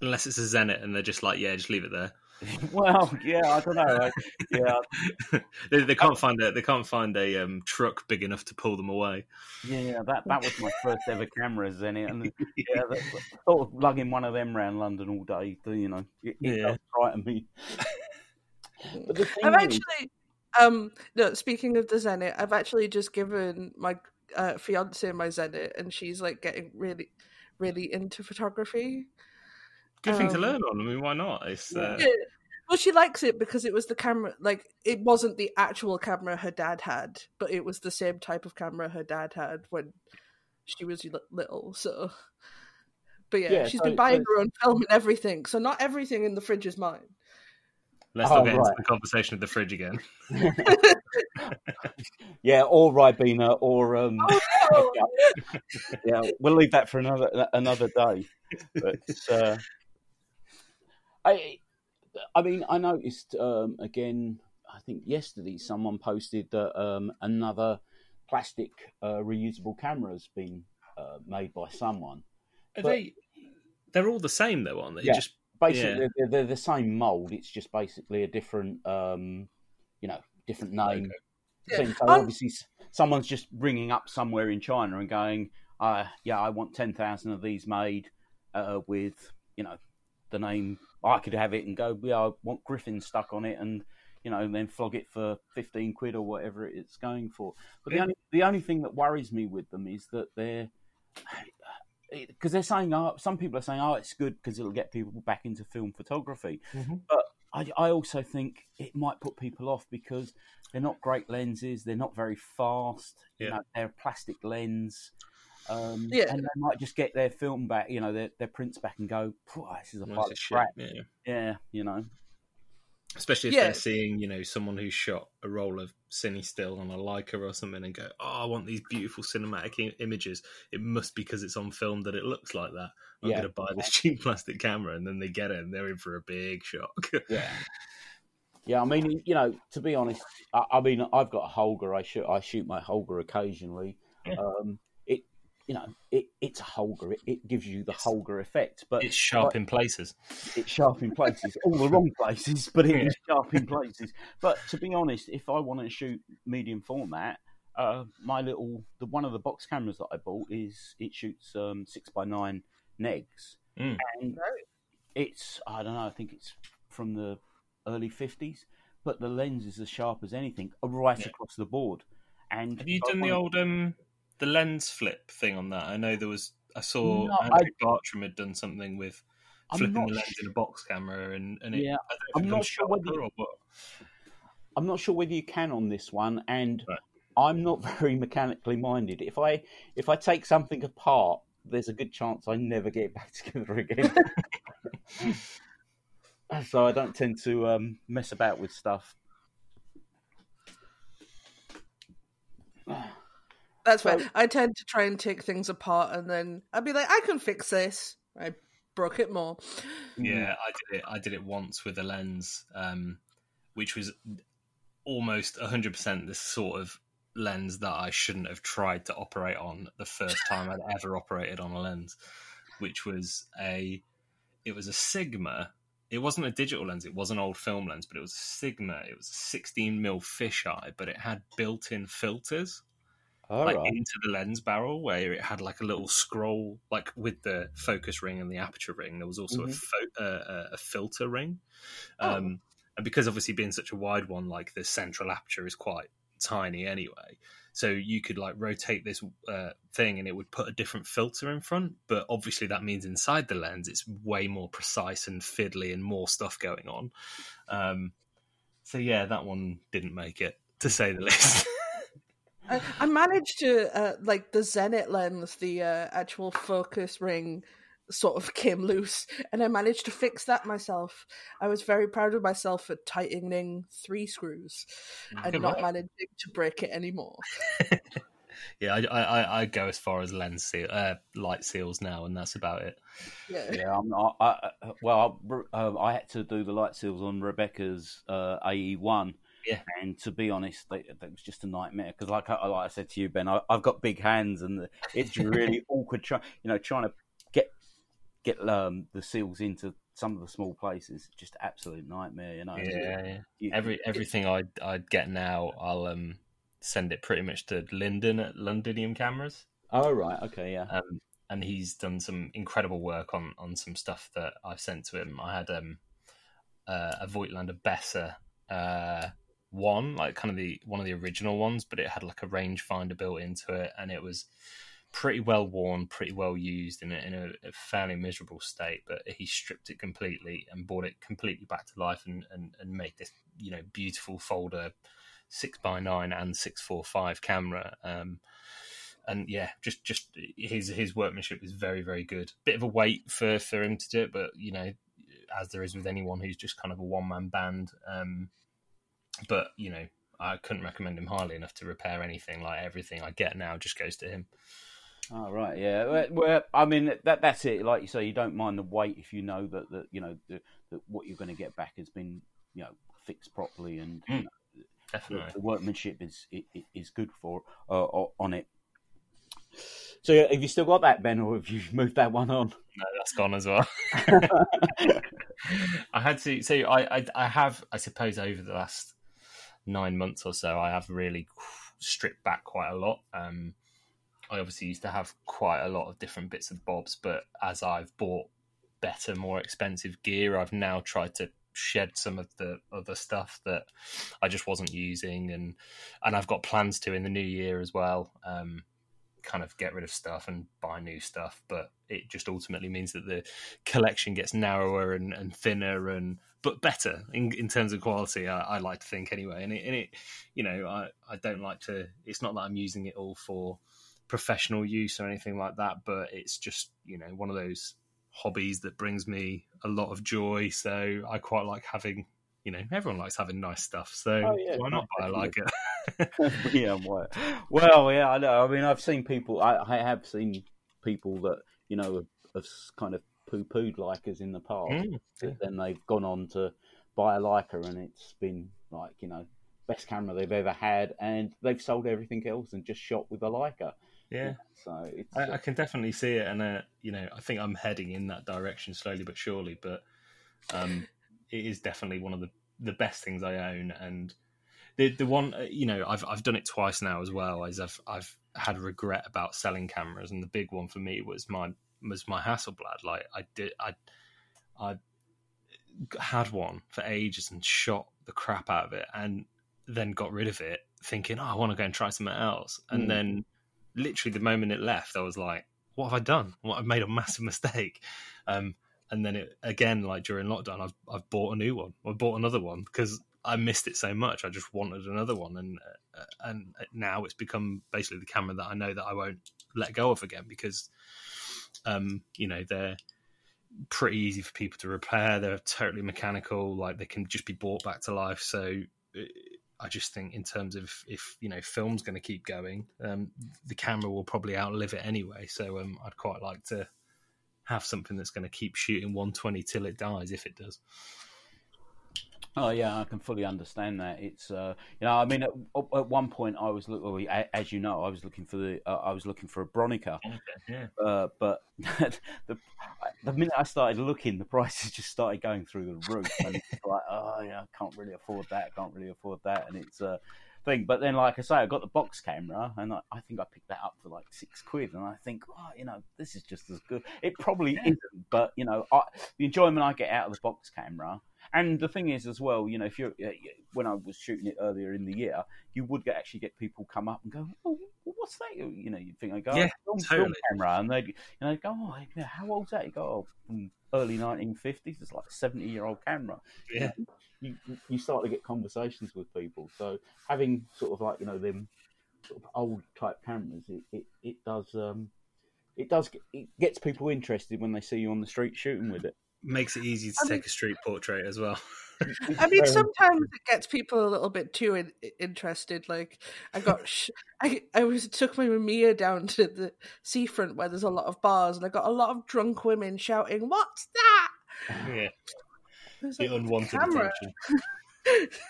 Unless it's a Zenit and they're just like, yeah, just leave it there. well, yeah, I don't know. Like, yeah, they, they, can't find a they can't find a um, truck big enough to pull them away. Yeah, yeah, that that was my first ever camera, Zenit, and yeah, that, sort of lugging one of them around London all day. You know, it, it yeah. does frighten me. but the thing I've is, actually, um, no. Speaking of the Zenit, I've actually just given my uh, fiance my Zenit, and she's like getting really really into photography. Good thing um, to learn on. I mean, why not? It's uh... yeah. Well, she likes it because it was the camera. Like, it wasn't the actual camera her dad had, but it was the same type of camera her dad had when she was little. So, but yeah, yeah she's so, been buying so... her own film and everything. So not everything in the fridge is mine. Let's Oh, not get into the conversation of the fridge again. yeah, or Ribena, or um, Oh, yeah, we'll leave that for another another day. But uh, I, I mean, I noticed um, again. I think yesterday someone posted that um, another plastic uh, reusable camera has been uh, made by someone. Are But- they? They're all the same though, aren't they? Yeah. Just Basically, Yeah. they're, they're, they're the same mold. It's just basically a different, um, you know, different name. Logo. Yeah. thing. So Um, obviously, someone's just ringing up somewhere in China and going, uh, "Yeah, I want ten thousand of these made uh, with, you know, the name. I could have it and go, yeah, I want Griffin stuck on it, and you know, and then flog it for fifteen quid or whatever it's going for." But the only the only thing that worries me with them is that they're because they're saying, oh, some people are saying, oh, it's good because it'll get people back into film photography. Mhm. But I, I also think it might put people off because they're not great lenses. They're not very fast. You know, they're a plastic lens. Um, Yeah. and they might just get their film back, you know, their, their prints back and go, this is a pile of crap. yeah. Yeah, you know. Especially if Yeah. they're seeing, you know, someone who's shot a roll of Cinestill on a Leica or something and go, "Oh, I want these beautiful cinematic I- images." It must be because it's on film that it looks like that. I'm Yeah. going to buy this cheap plastic camera, and then they get it, and they're in for a big shock. Yeah. Yeah, I mean, you know, to be honest, I, I mean, I've got a Holga. I shoot, I shoot my Holga occasionally. Yeah. Um, you know, it, it's a Holga. It, it gives you the Holga effect, but it's sharp in places. it's sharp in places, all the wrong places, but it Yeah. is sharp in places. But to be honest, if I want to shoot medium format, uh, my little the one of the box cameras that I bought is it shoots um, six by nine negs, Mm. and it's I don't know, I think it's from the early fifties, but the lens is as sharp as anything, uh, right Yeah. across the board. And Have you done the old um the lens flip thing on that? I know there was. I saw No, Andrew Bartram had done something with flipping the lens sh- in a box camera, and and it, Yeah, I don't know if I'm not sure whether you-. I'm not sure whether you can on this one, and Right. I'm not very mechanically minded. If I if I take something apart, there's a good chance I never get it back together again. so I don't tend to um, mess about with stuff. That's So- fine. I tend to try and take things apart, and then I'd be like, I can fix this. I broke it more. Yeah, I did it. I did it once with a lens, um, which was almost hundred percent the sort of lens that I shouldn't have tried to operate on the first time I'd ever operated on a lens, which was a it was a Sigma. It wasn't a digital lens; it was an old film lens, but it was a Sigma. It was a 16 mil fisheye, but it had built-in filters All like right. into the lens barrel where it had like a little scroll like with the focus ring and the aperture ring there was also a, Mhm. fo- uh, a filter ring Oh. um and because obviously being such a wide one like the central aperture is quite tiny anyway so you could like rotate this uh, thing and it would put a different filter in front but obviously that means inside the lens it's way more precise and fiddly and more stuff going on um so yeah that one didn't make it to say the least I, I managed to uh, like the Zenit lens, the uh, actual focus ring, sort of came loose, and I managed to fix that myself. I was very proud of myself for tightening three screws and Good not work. managing to break it anymore. Yeah, I, I, I- I go as far as lens seal, uh, light seals now, and that's about it. Yeah. Yeah, I'm not. I, I, well, I, uh, I had to do the light seals on Rebecca's uh, AE1. Yeah. and to be honest, they, that was just a nightmare because, like, I, like I said to you, Ben, I, I've got big hands, and it's really awkward. Try, you know, trying to get get um, the seals into some of the small places. Just absolute nightmare. You know. Yeah, yeah. You- Every everything I I get now, I'll um send it pretty much to Lyndon at Londinium Cameras, Oh right. Okay. Yeah. um, and he's done some incredible work on on some stuff that I've sent to him. I had um uh, a Voigtlander Bessa uh one, like kind of the one of the original ones, but it had like a rangefinder built into it, and it was pretty well worn, pretty well used in a, in a, fairly miserable state. But he stripped it completely and brought it completely back to life, and and, and made this you know beautiful folder six by nine and six four five camera. Um, and yeah, just just his his workmanship is very very good. Bit of a wait for for him to do it, but you know, as there is with anyone who's just kind of a one man band. Um, but you know, I couldn't recommend him highly enough to repair anything. Like everything I get now just goes to him. Oh right, yeah. Well, I mean that that's it. Like you say, you don't mind the wait if you know that that you know the, that what you're going to get back has been you know fixed properly and you Mm, know, Definitely. the, the workmanship is is good for uh, on it. So have you still got that, Ben, or have you moved that one on? No, that's gone as well. I had to. So I, I, I have, I suppose, over the last nine months or so, I have really stripped back quite a lot. Um, I obviously used to have quite a lot of different bits and bobs, but as I've bought better, more expensive gear, I've now tried to shed some of the other stuff that I just wasn't using, and and I've got plans to in the new year as well. Um, kind of get rid of stuff and buy new stuff, but it just ultimately means that the collection gets narrower and, and thinner and but better in, in terms of quality. I, I like to think anyway, and it, and it, you know, I, I don't like to. It's not that I'm using it all for professional use or anything like that, but it's just you know one of those hobbies that brings me a lot of joy. So I quite like having. You know, everyone likes having nice stuff, so Oh, yeah, why not buy like it? yeah, well, well, yeah, I know. I mean, I've seen people. I, I have seen people that you know have, have kind of poo-pooed Leicas in the past. Mm, yeah. but then they've gone on to buy a Leica, and it's been like you know best camera they've ever had, and they've sold everything else and just shot with a Leica. yeah. So it's I, I can definitely see it, and uh, you know, I think I'm heading in that direction slowly but surely. But um, it is definitely one of the the best things I own, and the the one uh, you know, I've I've done it twice now as well. As I've I've had regret about selling cameras, and the big one for me was my was my Hasselblad. Like I did, I I had one for ages and shot the crap out of it, and then got rid of it, thinking, oh, I want to go and try something else, and Mm. then literally the moment it left, I was like, "What have I done? What I've made a massive mistake." Um, and then it again, like during lockdown, I've I've bought a new one. I bought another one because I missed it so much. I just wanted another one, and uh, and now it's become basically the camera that I know that I won't let go of again because, um, you know, they're pretty easy for people to repair. They're totally mechanical. Like they can just be brought back to life. So. uh, I just think in terms of if you know film's going to keep going, um, the camera will probably outlive it anyway. So um, I'd quite like to have something that's going to keep shooting 120 till it dies, if it does. Oh yeah, I can fully understand that. It's uh, you know, I mean, at, at one point I was look, as you know, I was looking for the, uh, I was looking for a Bronica, yeah, uh, but the the minute I started looking, the prices just started going through the roof, and it's like, oh yeah, I can't really afford that, I can't really afford that, and it's a thing. But then, like I say, I got the box camera, and I, I think I picked that up for like six quid, and I think, oh, you know, this is just as good. It probably Yeah. isn't, but you know, I, the enjoyment I get out of the box camera. And the thing is, as well, you know, if you're uh, when I was shooting it earlier in the year, you would get actually get people come up and go, "Oh, what's that?" You know, you think I go, Yeah, "Oh, film, film camera," and they, you know, go, "Oh, yeah, how old's that?" You go, "Oh, from early 1950s." It's like a 70 year old camera. yeah, You you start to get conversations with people. So having sort of like you know them sort of old type cameras, it it, it does um it does it gets people interested when they see you on the street shooting with it. Makes it easy to I mean- take a street portrait as well. I mean, Um, sometimes it gets people a little bit too in, interested. Like, I got, sh- I, I was took my Mamiya down to the seafront where there's a lot of bars, and I got a lot of drunk women shouting, "What's that?" yeah, I was the like, unwanted camera. attention.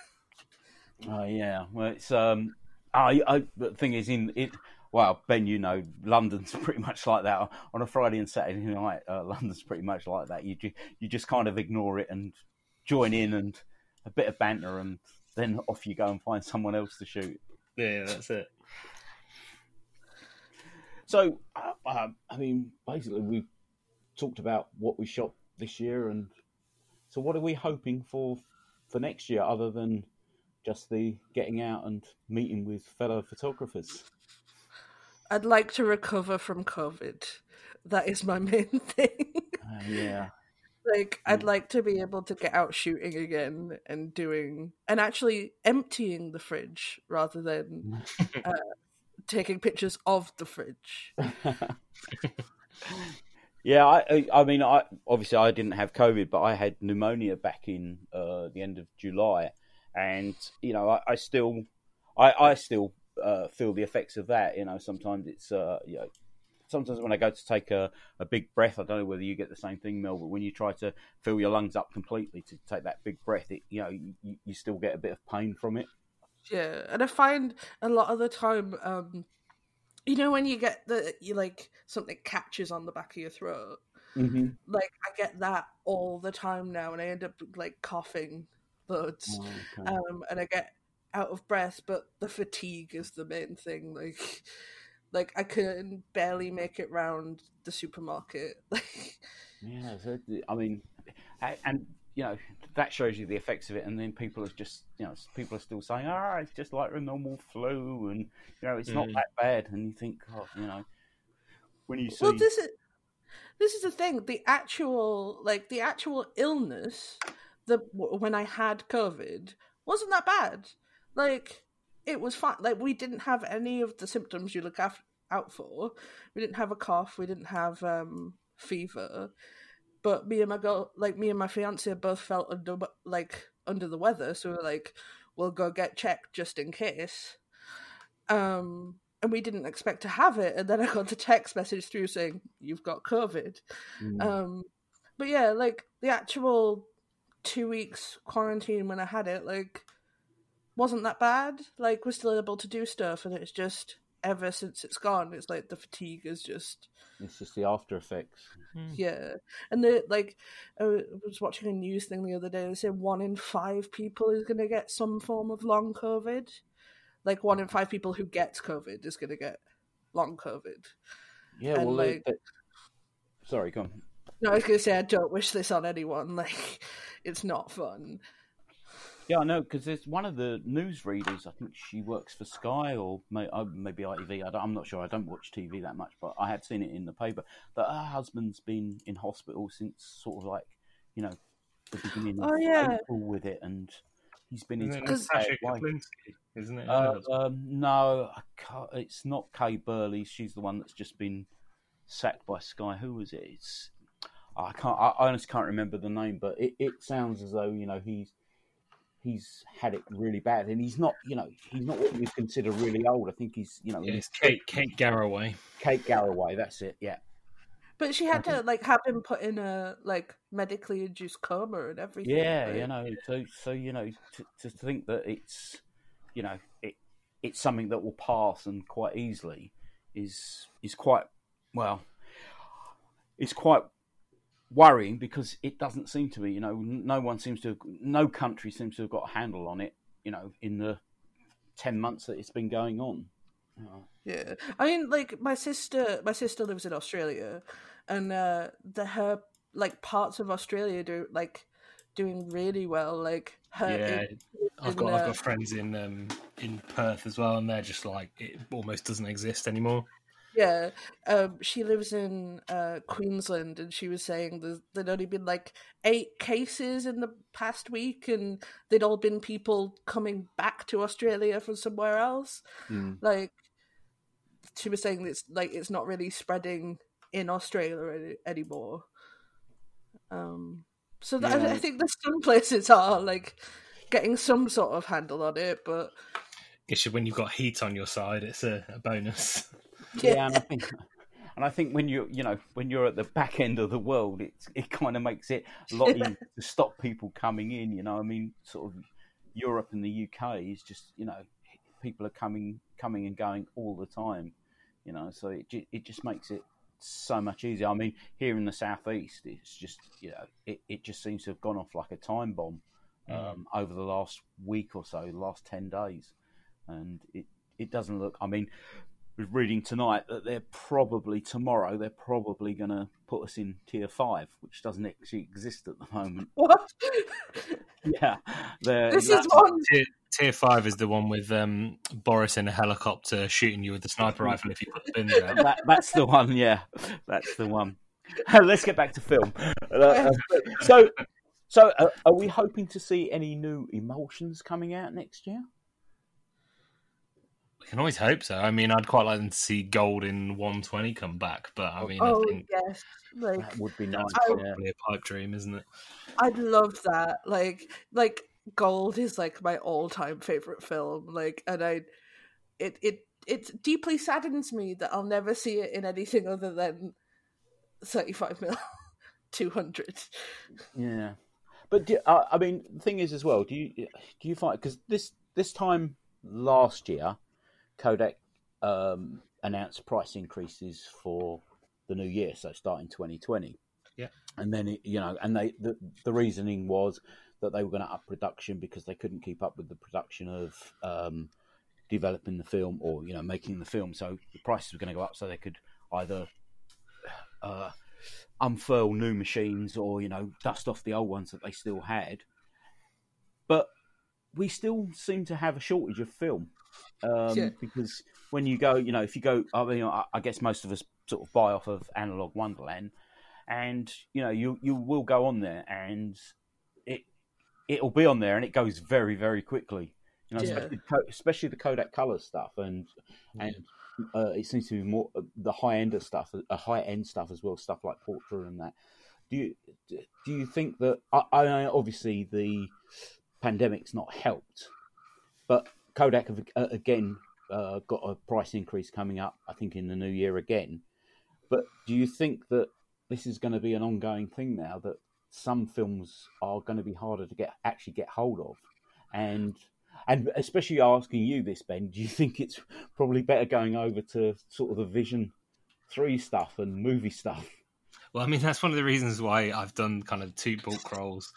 Oh yeah, well it's um, I, I the thing is in it. Well, Ben, you know, London's pretty much like that. On a Friday and Saturday night, uh, London's pretty much like that. You ju- you just kind of ignore it and join in and a bit of banter, and then off you go and find someone else to shoot. Yeah, that's it. So, uh, uh, I mean, basically, we've talked about what we shot this year, and so what are we hoping for for next year, other than just the getting out and meeting with fellow photographers? I'd like to recover from COVID. That is my main thing. Uh, yeah, like, I'd like to be able to get out shooting again and doing and actually emptying the fridge rather than taking pictures of the fridge. Yeah, I, I mean, I obviously I didn't have COVID, but I had pneumonia back in uh, the end of July, and you know, I, I still, I, I still uh, feel the effects of that. You know, sometimes it's, uh, you know, sometimes when I go to take a, a big breath, I don't know whether you get the same thing, Mel, but when you try to fill your lungs up completely to take that big breath, it, you know, you, you still get a bit of pain from it. Yeah, and I find a lot of the time, um, you know, when you get the you like something catches on the back of your throat, Mm-hmm. like I get that all the time now, and I end up like coughing loads, Oh, um, and I get out of breath. But the fatigue is the main thing. Like, like I can barely make it round the supermarket. Like, Yeah, so, I mean, a- and you know that shows you the effects of it, and then people are just, you know, people are still saying, "Ah, it's just like a normal flu," and you know, it's not Mm. that bad. And you think, oh, you know, when you see, well, this is this is the thing. The actual like the actual illness, the when I had COVID wasn't that bad. Like it was fine. Like we didn't have any of the symptoms you look af- out for. We didn't have a cough. We didn't have um fever. But me and my girl, like me and my fiance, both felt under like under the weather. So we were like, we'll go get checked just in case. Um, and we didn't expect to have it. And then I got the text message through saying you've got COVID. Mm. Um, but yeah, like the actual two weeks quarantine when I had it, like wasn't that bad. Like we're still able to do stuff, and it's just ever since it's gone, it's like the fatigue is just it's just the after effects. Hmm. yeah. And the like, I was watching a news thing the other day. They said one in five people is going to get some form of long COVID. Like one in five people who gets COVID is going to get long COVID. Yeah, And, well, like- they- sorry, come. No, I was going to say I don't wish this on anyone. Like, it's not fun. Yeah, I know because there's one of the news readers. I think she works for Sky or may, uh, maybe ITV. I don't, I'm not sure. I don't watch TV that much, but I had seen it in the paper that her husband's been in hospital since sort of like you know the beginning of Oh, yeah. April with it, and he's been in Isn't Natasha Kaplinsky, isn't it? Uh, um, no, I can't, it's not Kay Burley. She's the one that's just been sacked by Sky. Who was it? It's I can't. I honestly can't remember the name, but it, it sounds as though you know he's he's had it really bad, and he's not. You know, he's not what you would consider really old. I think he's you know yeah, he's it's Kate Kate Garraway. Kate Garraway. That's it. Yeah. But she had to like have him put in a like medically induced coma and everything. Yeah, like- you know, so so you know, to, to think that it's, you know, it it's something that will pass and quite easily is is quite well, it's quite worrying because it doesn't seem to be. You know, no one seems to, have, no country seems to have got a handle on it. You know, in the ten months that it's been going on. Yeah, I mean, like my sister, my sister lives in Australia, and uh, the her like parts of Australia do like doing really well. Like her, Yeah, in- I've in, got I've uh, got friends in um in Perth as well, and they're just like it almost doesn't exist anymore. Yeah, um, she lives in uh, Queensland, and she was saying there'd only been like eight cases in the past week, and they'd all been people coming back to Australia from somewhere else. mm. like she was saying it's like it's not really spreading in Australia any, anymore. Um, so that, I, Yeah. I think there's some places are like getting some sort of handle on it, but just when you've got heat on your side, it's a, a bonus. Yeah, and I think, and I think when you you know when you're at the back end of the world, it's it kind of makes it a lot easier to stop people coming in. You know, I mean, sort of Europe and the UK is just you know people are coming coming and going all the time. You know, so it it just makes it so much easier. I mean, here in the southeast, it's just you know it, it just seems to have gone off like a time bomb um, over the last week or so, last ten days, and it it doesn't look. I mean, was reading tonight that they're probably tomorrow they're probably going to put us in tier five, which doesn't actually exist at the moment. what? Yeah, this is one. Tier, tier five is the one with um, Boris in a helicopter shooting you with the sniper rifle if you put the bins out. that, that's the one. Yeah, that's the one. Let's get back to film. So, so uh, are we hoping to see any new emulsions coming out next year? We can always hope so. I mean, I'd quite like them to see gold in 120 come back, but I mean, oh I think yes, like That would be nice. that's I- yeah. probably a pipe dream, isn't it? I'd love that. Like like Gold is like my all time favorite film. Like and I it it it deeply saddens me that I'll never see it in anything other than thirty five mil. Two hundred. Yeah, but do, uh, I mean, the thing is as well. Do you do you find because this this time last year, Kodak um, announced price increases for the new year, so starting 2020. Yeah. and then it, you know, and they the, the reasoning was that they were going to up production because they couldn't keep up with the production of um, developing the film or you know making the film. So the prices were going to go up, so they could either uh, unfurl new machines or you know dust off the old ones that they still had. But we still seem to have a shortage of film um, Yeah. because when you go, you know, if you go, I mean, I, I guess most of us sort of buy off of Analog Wonderland, and you know, you you will go on there and it it'll be on there and it goes very very quickly. You know, Yeah. especially, especially the Kodak color stuff and and uh, it seems to be more the high end of stuff, a high end stuff as well, stuff like Portra and that. Do you do you think that? I, I obviously the pandemic's not helped, but Kodak have uh, again uh, got a price increase coming up. I think in the new year again. But do you think that this is going to be an ongoing thing now? That some films are going to be harder to get actually get hold of, and and especially asking you this, Ben, do you think it's probably better going over to sort of the Vision Three stuff and movie stuff? Well, I mean, that's one of the reasons why I've done kind of two bulk rolls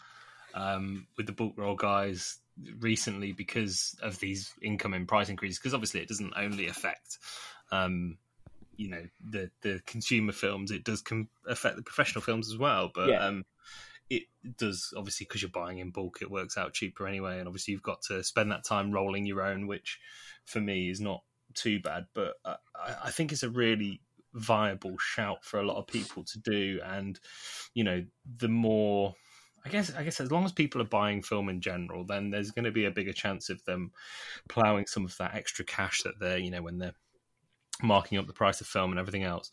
um, with the bulk roll guys recently because of these incoming price increases. Because obviously, it doesn't only affect, um, you know, the the consumer films; it does com- affect the professional films as well. But Yeah. um, it does obviously because you're buying in bulk, it works out cheaper anyway. And obviously, you've got to spend that time rolling your own, which for me is not too bad. But I, I I think it's a really viable shout for a lot of people to do and you know the more i guess i guess as long as people are buying film in general then there's going to be a bigger chance of them plowing some of that extra cash that they're you know when they're marking up the price of film and everything else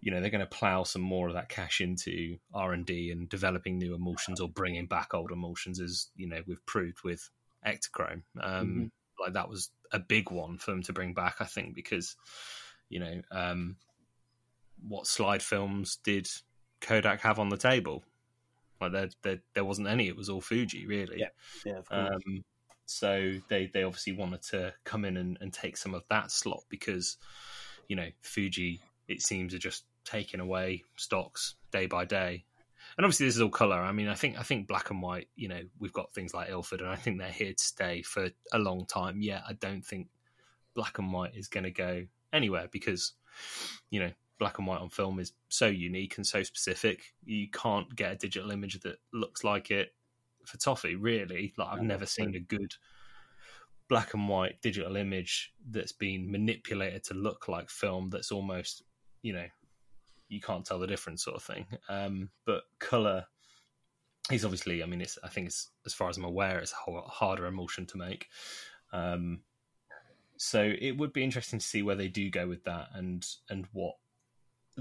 you know they're going to plow some more of that cash into r&d and developing new emulsions or bringing back old emulsions as you know we've proved with Ektachrome um Mhm. like that was a big one for them to bring back i think because you know um what slide films did Kodak have on the table? Like there, there, there wasn't any. It was all Fuji, really. Yeah, Yeah. Um, so they, they obviously wanted to come in and, and take some of that slot because, you know, Fuji it seems are just taking away stocks day by day. And obviously, this is all color. I mean, I think I think black and white. You know, we've got things like Ilford, and I think they're here to stay for a long time. Yeah, I don't think black and white is going to go anywhere because, you know, black and white on film is so unique and so specific. You can't get a digital image that looks like it for toffee. Really, like I've never seen a good black and white digital image that's been manipulated to look like film. That's almost, you know, you can't tell the difference, sort of thing. Um, but color is obviously. I mean, it's. I think it's as far as I'm aware, it's a whole- harder emulsion to make. Um, so it would be interesting to see where they do go with that and and what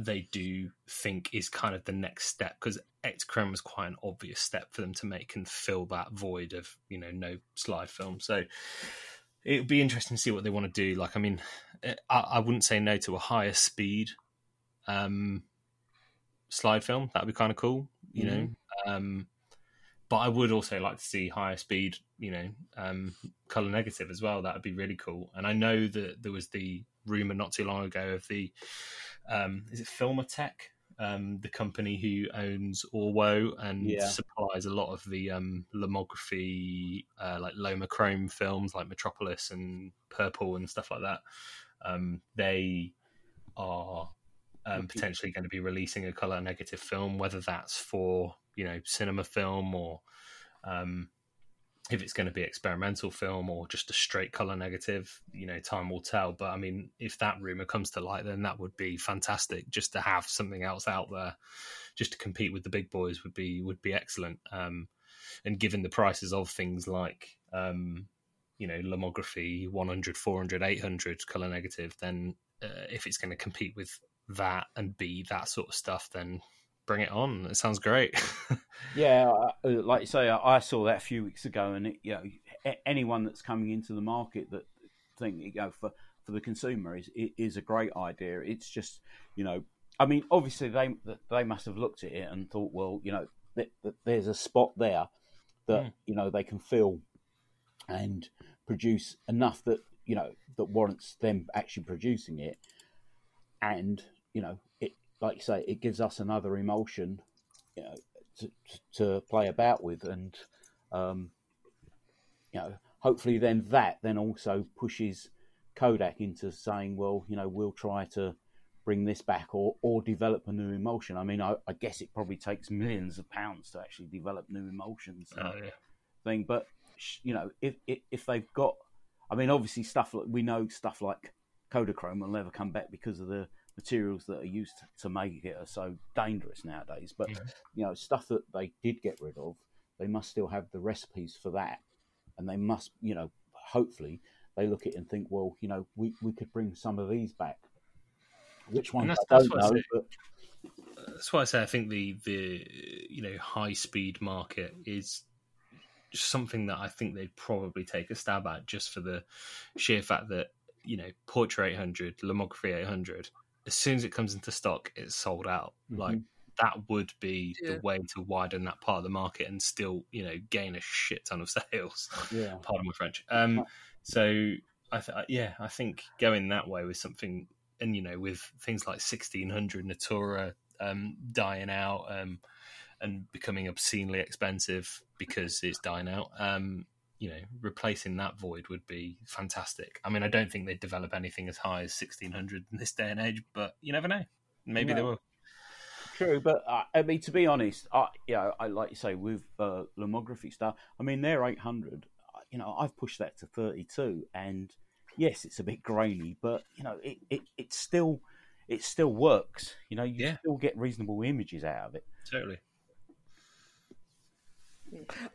they do think is kind of the next step because Ektachrome was quite an obvious step for them to make and fill that void of you know no slide film. So it would be interesting to see what they want to do. Like, I mean, I, I wouldn't say no to a higher speed um, slide film. That'd be kind of cool, you know. Um, but I would also like to see higher speed, you know, um, color negative as well. That would be really cool. And I know that there was the rumor not too long ago of the um, is it Filmotec, um, the company who owns Orwo and Yeah. supplies a lot of the um, lomography, uh, like Lomochrome films, like Metropolis and Purple and stuff like that. Um, they are um, potentially going to be releasing a color negative film, whether that's for you know cinema film or um, if it's going to be experimental film or just a straight color negative. You know, time will tell. But I mean, if that rumor comes to light, then that would be fantastic. Just to have something else out there, just to compete with the big boys, would be would be excellent. Um, and given the prices of things like um, you know lomography 100 400 800 color negative then uh, if it's going to compete with that and be that sort of stuff then bring it on. It sounds great. Yeah uh, like you say i saw that a few weeks ago and it, you know anyone that's coming into the market that think you know for for the consumer is is a great idea. It's just you know i mean obviously they they must have looked at it and thought well you know there's a spot there that mm. you know they can fill and produce enough that you know that warrants them actually producing it, and you know like you say it gives us another emulsion, you know, to, to play about with, and um, you know hopefully then that then also pushes Kodak into saying, well, you know, we'll try to bring this back or, or develop a new emulsion. I mean, I, I guess it probably takes millions of pounds to actually develop new emulsions. Oh, yeah. Thing, but you know, if, if, if they've got, I mean, obviously stuff like we know stuff like Kodachrome will never come back because of the materials that are used to make it are so dangerous nowadays. But yeah. you know, stuff that they did get rid of, they must still have the recipes for that, and they must, you know, hopefully they look at it and think, well, you know, we, we could bring some of these back which one? I don't know. I but... That's why I say I think the the you know high speed market is something that I think they'd probably take a stab at just for the sheer fact that you know Portra 800, Lomography 800, as soon as it comes into stock, it's sold out. Mm-hmm. Like that would be yeah. the way to widen that part of the market and still you know gain a shit ton of sales. Yeah, pardon my French. Um, so I th- yeah, I think going that way with something and you know with things like 1600 Natura um, dying out um, and becoming obscenely expensive because it's dying out. Um, you know, replacing that void would be fantastic. I mean, I don't think they'd develop anything as high as 1600 in this day and age, but you never know. Maybe no. they will. True, but uh, I mean, to be honest, I, yeah, I like you say with uh, lomography stuff. I mean, they're 800. You know, I've pushed that to 32, and yes, it's a bit grainy, but you know, it, it, it still it still works. You know, you yeah. still get reasonable images out of it. Totally.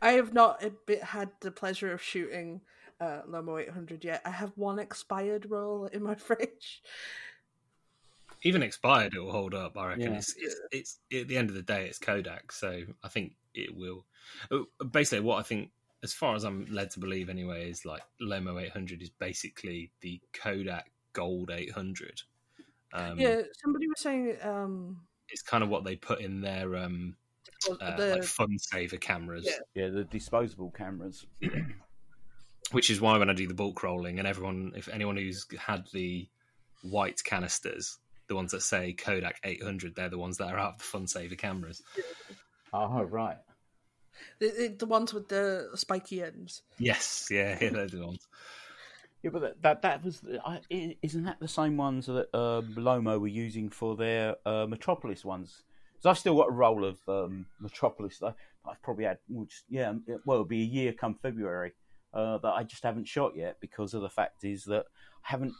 I have not had the pleasure of shooting uh, Lomo 800 yet. I have one expired roll in my fridge. Even expired, it will hold up. I reckon. Yeah. It's, it's, it's at the end of the day, it's Kodak, so I think it will. Oh, basically, what I think as far as I'm led to believe anyway, is like Lomo 800 is basically the Kodak Gold 800. Um, yeah, somebody was saying um, it's kind of what they put in their um, uh, the, like fun saver cameras. Yeah. yeah, the disposable cameras. Which is why when I do the bulk rolling, and everyone, if anyone who's had the white canisters, the ones that say Kodak 800, they're the ones that are out of the fun saver cameras. Oh, right. The, the, ones with the spiky ends. Yes, yeah, yeah they're the ones. Yeah, but that that, that was isn't that the same ones that uh, Lomo were using for their uh, Metropolis ones? So I've still got a roll of um, Metropolis that I've probably had. yeah, well, it'll be a year come February uh, that I just haven't shot yet because of the fact is that I haven't.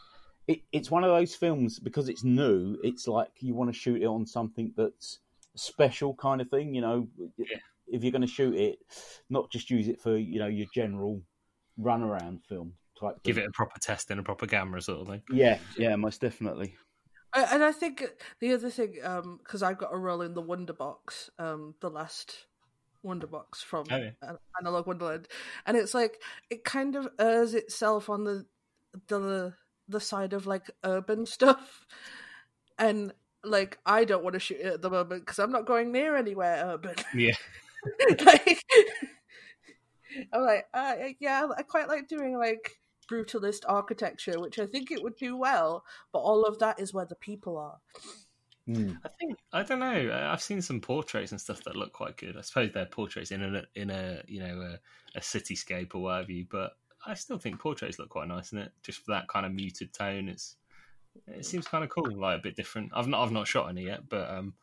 It, it's one of those films because it's new. It's like you want to shoot it on something that's special kind of thing. You know, yeah if you're going to shoot it, not just use it for you know your general runaround film type. Give it a proper test and a proper camera sort of thing. Yeah, yeah, most definitely. And I think the other thing, because um, I've got a role in the Wonder Box, um, the last Wonder Box from oh, yeah. Analog Wonderland, and it's like it kind of errs itself on the the the side of like urban stuff, and like I don't want to shoot it at the moment because I'm not going near anywhere urban. Yeah. like, I'm like, uh, yeah, I quite like doing like brutalist architecture, which I think it would do well, but all of that is where the people are. Mm. I think I don't know. I've seen some portraits and stuff that look quite good. I suppose they're portraits in a in a you know a, a cityscape or whatever. you. But I still think portraits look quite nice in it, just for that kind of muted tone. It's it seems kind of cool, like a bit different. I've not I've not shot any yet, but um,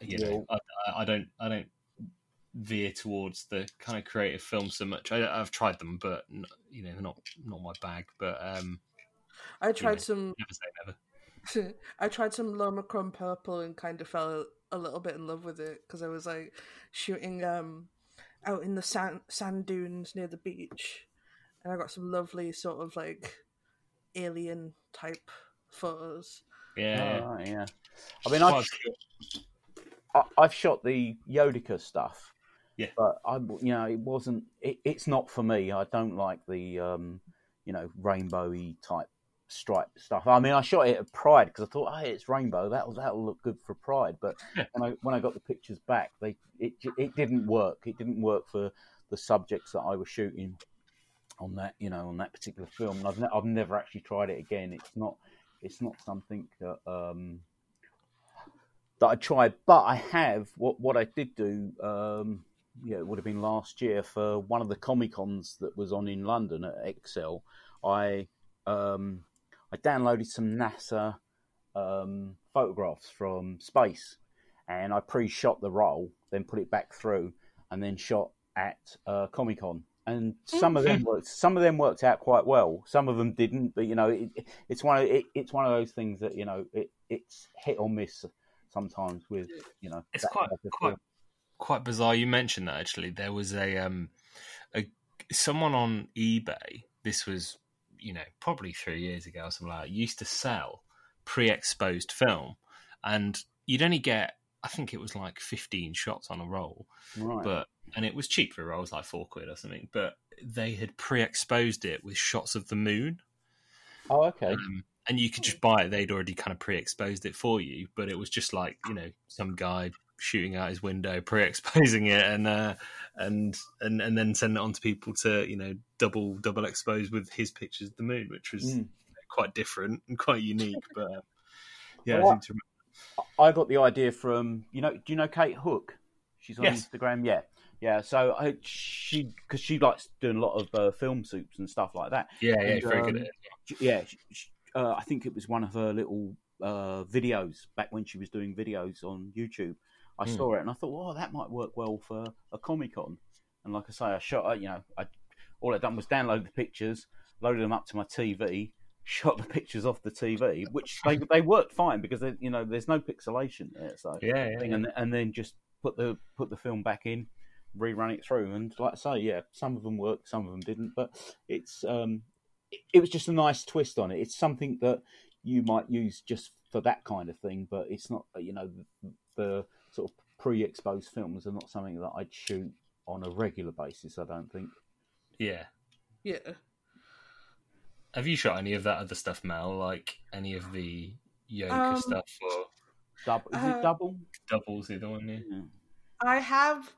you yeah. know, I, I don't I don't veer towards the kind of creative film so much. I, have tried them, but you know, they're not not my bag. But um, I tried you know, some. Never say never. I tried some Lomochrome purple and kind of fell a little bit in love with it because I was like shooting um out in the sand sand dunes near the beach, and I got some lovely sort of like alien type photos. Yeah, Oh, right, yeah. I mean, I've, I, I've shot the Yodica stuff. Yeah. But I, you know, it wasn't. It, it's not for me. I don't like the, um, you know, rainbowy type stripe stuff. I mean, I shot it at Pride because I thought, hey, it's rainbow. That'll that'll look good for Pride. But when I when I got the pictures back, they it it didn't work. It didn't work for the subjects that I was shooting on that, you know, on that particular film. And I've ne- I've never actually tried it again. It's not it's not something that um that I tried, but I have what what I did do. Um, yeah, it would have been last year for one of the Comic Cons that was on in London at ExCeL. I um, I downloaded some NASA um, photographs from space, and I pre-shot the roll, then put it back through, and then shot at uh, Comic Con. And some of them worked. Some of them worked out quite well. Some of them didn't. But you know, it, it's one of it, it's one of those things that you know it, it's hit or miss sometimes with you know. It's quite quite. Quite bizarre. You mentioned that actually. There was a um a someone on eBay. This was you know probably three years ago or something like that. Used to sell pre-exposed film, and you'd only get I think it was like fifteen shots on a roll, right. but and it was cheap for a roll, it was like four quid or something. But they had pre-exposed it with shots of the moon. oh, okay. Um, and you could just buy it. They'd already kind of pre-exposed it for you, but it was just like you know some guy shooting out his window, pre-exposing it, and uh, and and and then sending it on to people to you know double double expose with his pictures of the moon, which was Mm. quite different and quite unique. But uh, yeah, Well, I I got the idea from you know. Do you know Kate Hook? She's on Yes. Instagram. Yeah, yeah. So I, she because she likes doing a lot of uh, film soups and stuff like that. yeah, yeah, and, very good um, at it. Yeah, she, she, uh, I think it was one of her little uh, videos back when she was doing videos on YouTube. I Hmm. saw it and I thought, oh, that might work well for a Comic Con. And like I say, I shot. uh, You know, I all I done was download the pictures, loaded them up to my TV, shot the pictures off the TV, which they they worked fine because they, you know there's no pixelation there. So Yeah, yeah, yeah. and and then just put the put the film back in, rerun it through, and like I say, yeah, some of them worked, some of them didn't, but it's um, it, it was just a nice twist on it. It's something that you might use just for that kind of thing, but it's not, you know, the, the sort of pre-exposed films are not something that I'd shoot on a regular basis. I don't think. yeah. Yeah. Have you shot any of that other stuff, Mel? Like any of the Yoga Um, stuff or Double, is Uh, it double? doubles? Is the other one, yeah. Yeah. I have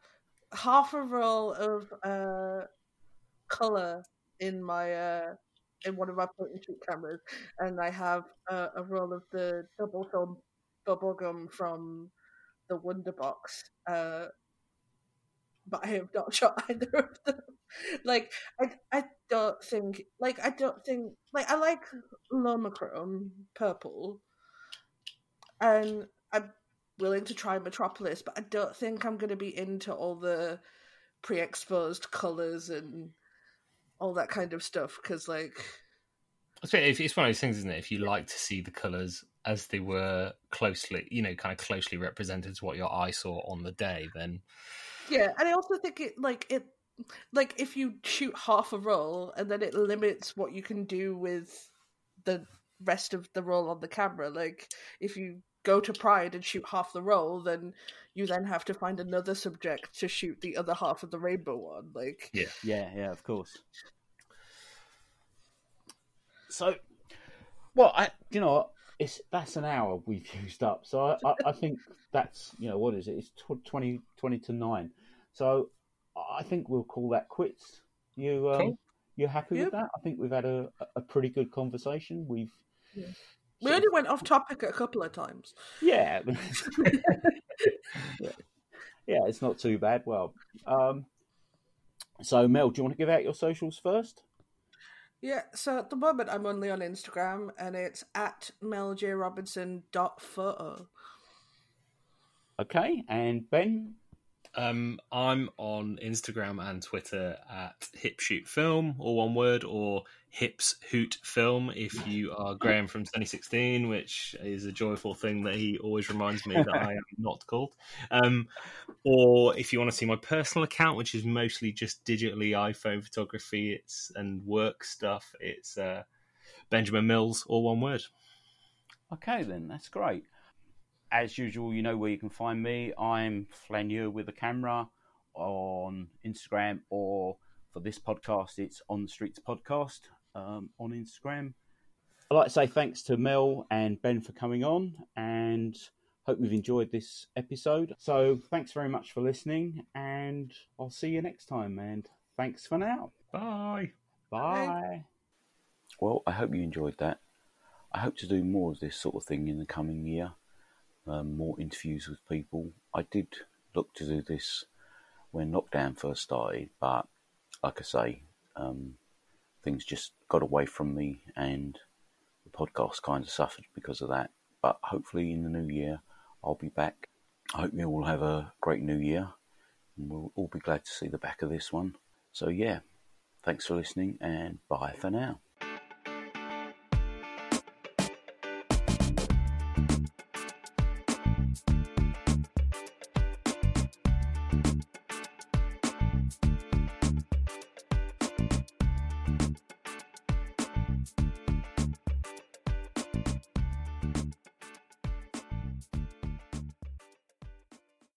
half a roll of uh, color in my uh, in one of my point and shoot cameras, and I have uh, a roll of the Dubblefilm bubblegum from the Wonder Box. Uh, but I have not shot either of them. like I, I don't think like I don't think like I like Lomochrome purple, and I'm willing to try Metropolis, but I don't think I'm going to be into all the pre-exposed colors and all that kind of stuff because like it's one of those things, isn't it? If you like to see the colours as they were closely, you know, kind of closely represented to what your eye saw on the day, then yeah, and I also think it like it like if you shoot half a roll and then it limits what you can do with the rest of the roll on the camera. Like if you go to Pride and shoot half the roll, then you then have to find another subject to shoot the other half of the rainbow one. Like Yeah, yeah, yeah, of course. So, well, I, you know, what? It's that's an hour we've used up. So I, I, I think that's you know what is it? It's tw- 20, 20 to nine. So I think we'll call that quits. You um, Cool. you happy Yep. with that? I think we've had a, a pretty good conversation. We've we sort of- only went off topic a couple of times. yeah. yeah, yeah, it's not too bad. Well, um, so Mel, do you want to give out your socials first? Yeah, so at the moment I'm only on Instagram and it's at meljrobinson.photo. Okay, and Ben. Um, I'm on Instagram and Twitter at hipshootfilm, or one word, or hips hoot film. If you are Graham from 2016, which is a joyful thing that he always reminds me that I am not called. Um, or if you want to see my personal account, which is mostly just digitally iPhone photography, it's and work stuff. It's uh, Benjamin Mills, or one word. Okay, then that's great as usual, you know where you can find me. I'm Flaneur with a camera on Instagram, or for this podcast, it's On the Streets Podcast um, on Instagram. I'd like to say thanks to Mel and Ben for coming on, and hope you've enjoyed this episode. So, thanks very much for listening, and I'll see you next time. And thanks for now. Bye. Bye. Bye. Well, I hope you enjoyed that. I hope to do more of this sort of thing in the coming year um, more interviews with people. I did look to do this when lockdown first started, but like I say, um, things just got away from me and the podcast kind of suffered because of that. But hopefully, in the new year, I'll be back. I hope you all have a great new year and we'll all be glad to see the back of this one. So, yeah, thanks for listening and bye for now.